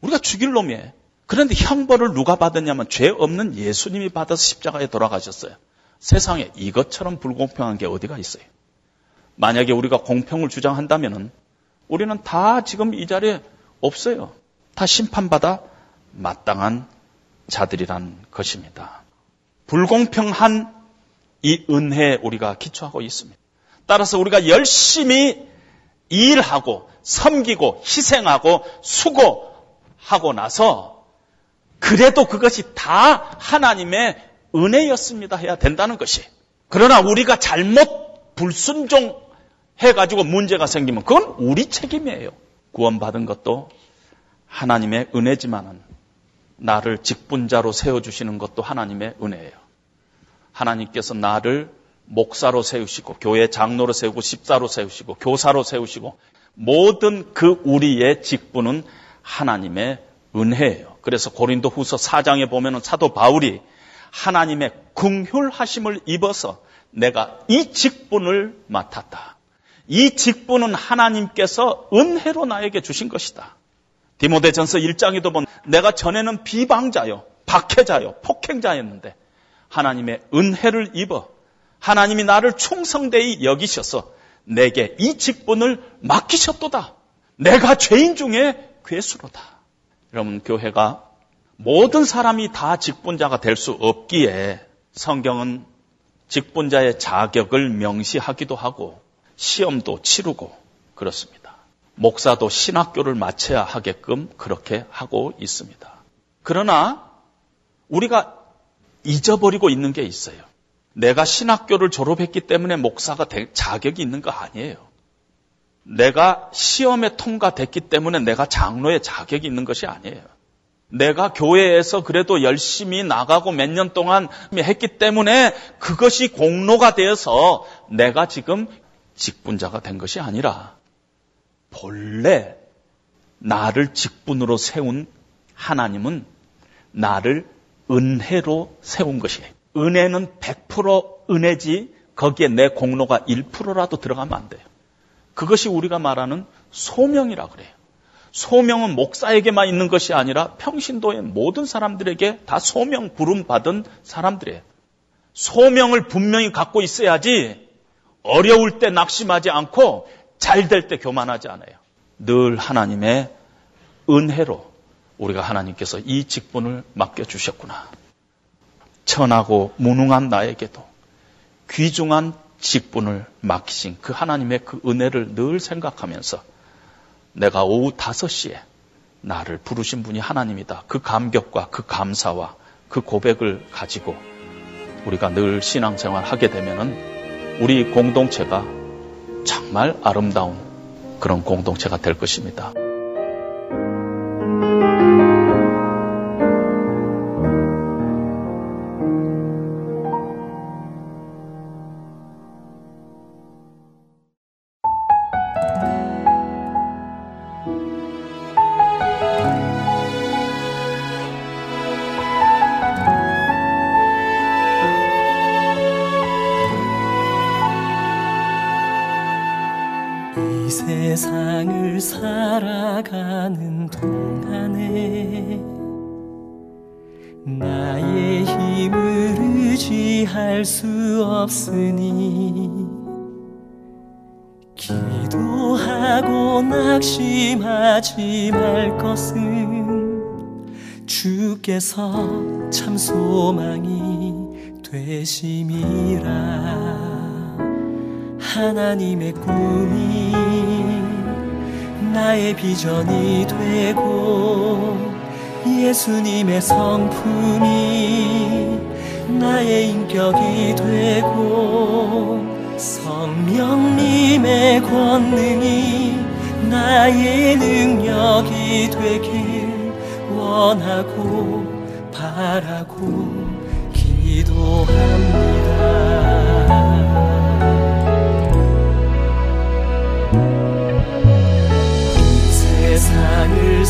우리가 죽일 놈이에요. 그런데 형벌을 누가 받았냐면 죄 없는 예수님이 받아서 십자가에 돌아가셨어요. 세상에 이것처럼 불공평한 게 어디가 있어요? 만약에 우리가 공평을 주장한다면 우리는 다 지금 이 자리에 없어요. 다 심판받아 마땅한 자들이란 것입니다. 불공평한 이 은혜에 우리가 기초하고 있습니다. 따라서 우리가 열심히 일하고 섬기고 희생하고 수고하고 나서 그래도 그것이 다 하나님의 은혜였습니다 해야 된다는 것이. 그러나 우리가 잘못 불순종 해가지고 문제가 생기면 그건 우리 책임이에요. 구원받은 것도 하나님의 은혜지만은 나를 직분자로 세워주시는 것도 하나님의 은혜예요. 하나님께서 나를 목사로 세우시고 교회 장로로 세우고 십사로 세우시고 교사로 세우시고 모든 그 우리의 직분은 하나님의 은혜예요. 그래서 고린도 후서 4장에 보면은 사도 바울이 하나님의 궁휼하심을 입어서 내가 이 직분을 맡았다. 이 직분은 하나님께서 은혜로 나에게 주신 것이다. 디모데전서 1장에도 본 내가 전에는 비방자요, 박해자요, 폭행자였는데 하나님의 은혜를 입어 하나님이 나를 충성되이 여기셔서 내게 이 직분을 맡기셨도다. 내가 죄인 중에 괴수로다. 여러분 교회가 모든 사람이 다 직분자가 될 수 없기에 성경은 직분자의 자격을 명시하기도 하고 시험도 치르고 그렇습니다. 목사도 신학교를 마쳐야 하게끔 그렇게 하고 있습니다. 그러나 우리가 잊어버리고 있는 게 있어요. 내가 신학교를 졸업했기 때문에 목사가 될 자격이 있는 거 아니에요. 내가 시험에 통과됐기 때문에 내가 장로의 자격이 있는 것이 아니에요. 내가 교회에서 그래도 열심히 나가고 몇 년 동안 했기 때문에 그것이 공로가 되어서 내가 지금 직분자가 된 것이 아니라 본래 나를 직분으로 세운 하나님은 나를 은혜로 세운 것이에요. 은혜는 100% 은혜지 거기에 내 공로가 1%라도 들어가면 안 돼요. 그것이 우리가 말하는 소명이라 그래요. 소명은 목사에게만 있는 것이 아니라 평신도의 모든 사람들에게 다 소명 부름 받은 사람들이에요. 소명을 분명히 갖고 있어야지 어려울 때 낙심하지 않고 잘 될 때 교만하지 않아요. 늘 하나님의 은혜로 우리가 하나님께서 이 직분을 맡겨주셨구나. 천하고 무능한 나에게도 귀중한 직분을 맡기신 그 하나님의 그 은혜를 늘 생각하면서 내가 오후 5시에 나를 부르신 분이 하나님이다. 그 감격과 그 감사와 그 고백을 가지고 우리가 늘 신앙생활 하게 되면은 우리 공동체가 정말 아름다운 그런 공동체가 될 것입니다. 주께서 참 소망이 되심이라. 하나님의 꿈이 나의 비전이 되고 예수님의 성품이 나의 인격이 되고 성령님의 권능이 나의 능력이 되길 원하고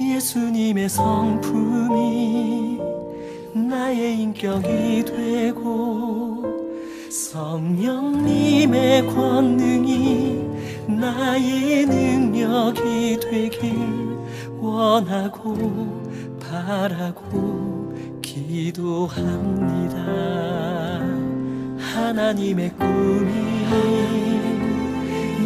예수님의 성품이 나의 인격이 되고 성령님의 권능이 나의 능력이 되길 원하고 바라고 기도합니다. 하나님의 꿈이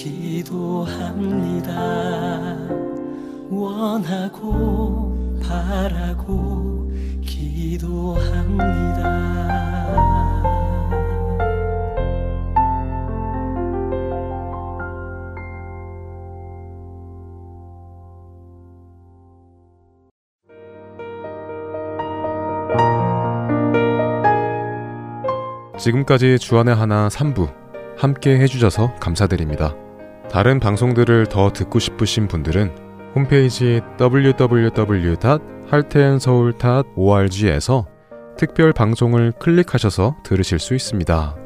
기도합니다. 원하고 바라고 기도합니다. 지금까지 주안의 하나 3부 함께 해주셔서 감사드립니다. 다른 방송들을 더 듣고 싶으신 분들은 홈페이지 www.할테앤서울.org에서 특별 방송을 클릭하셔서 들으실 수 있습니다.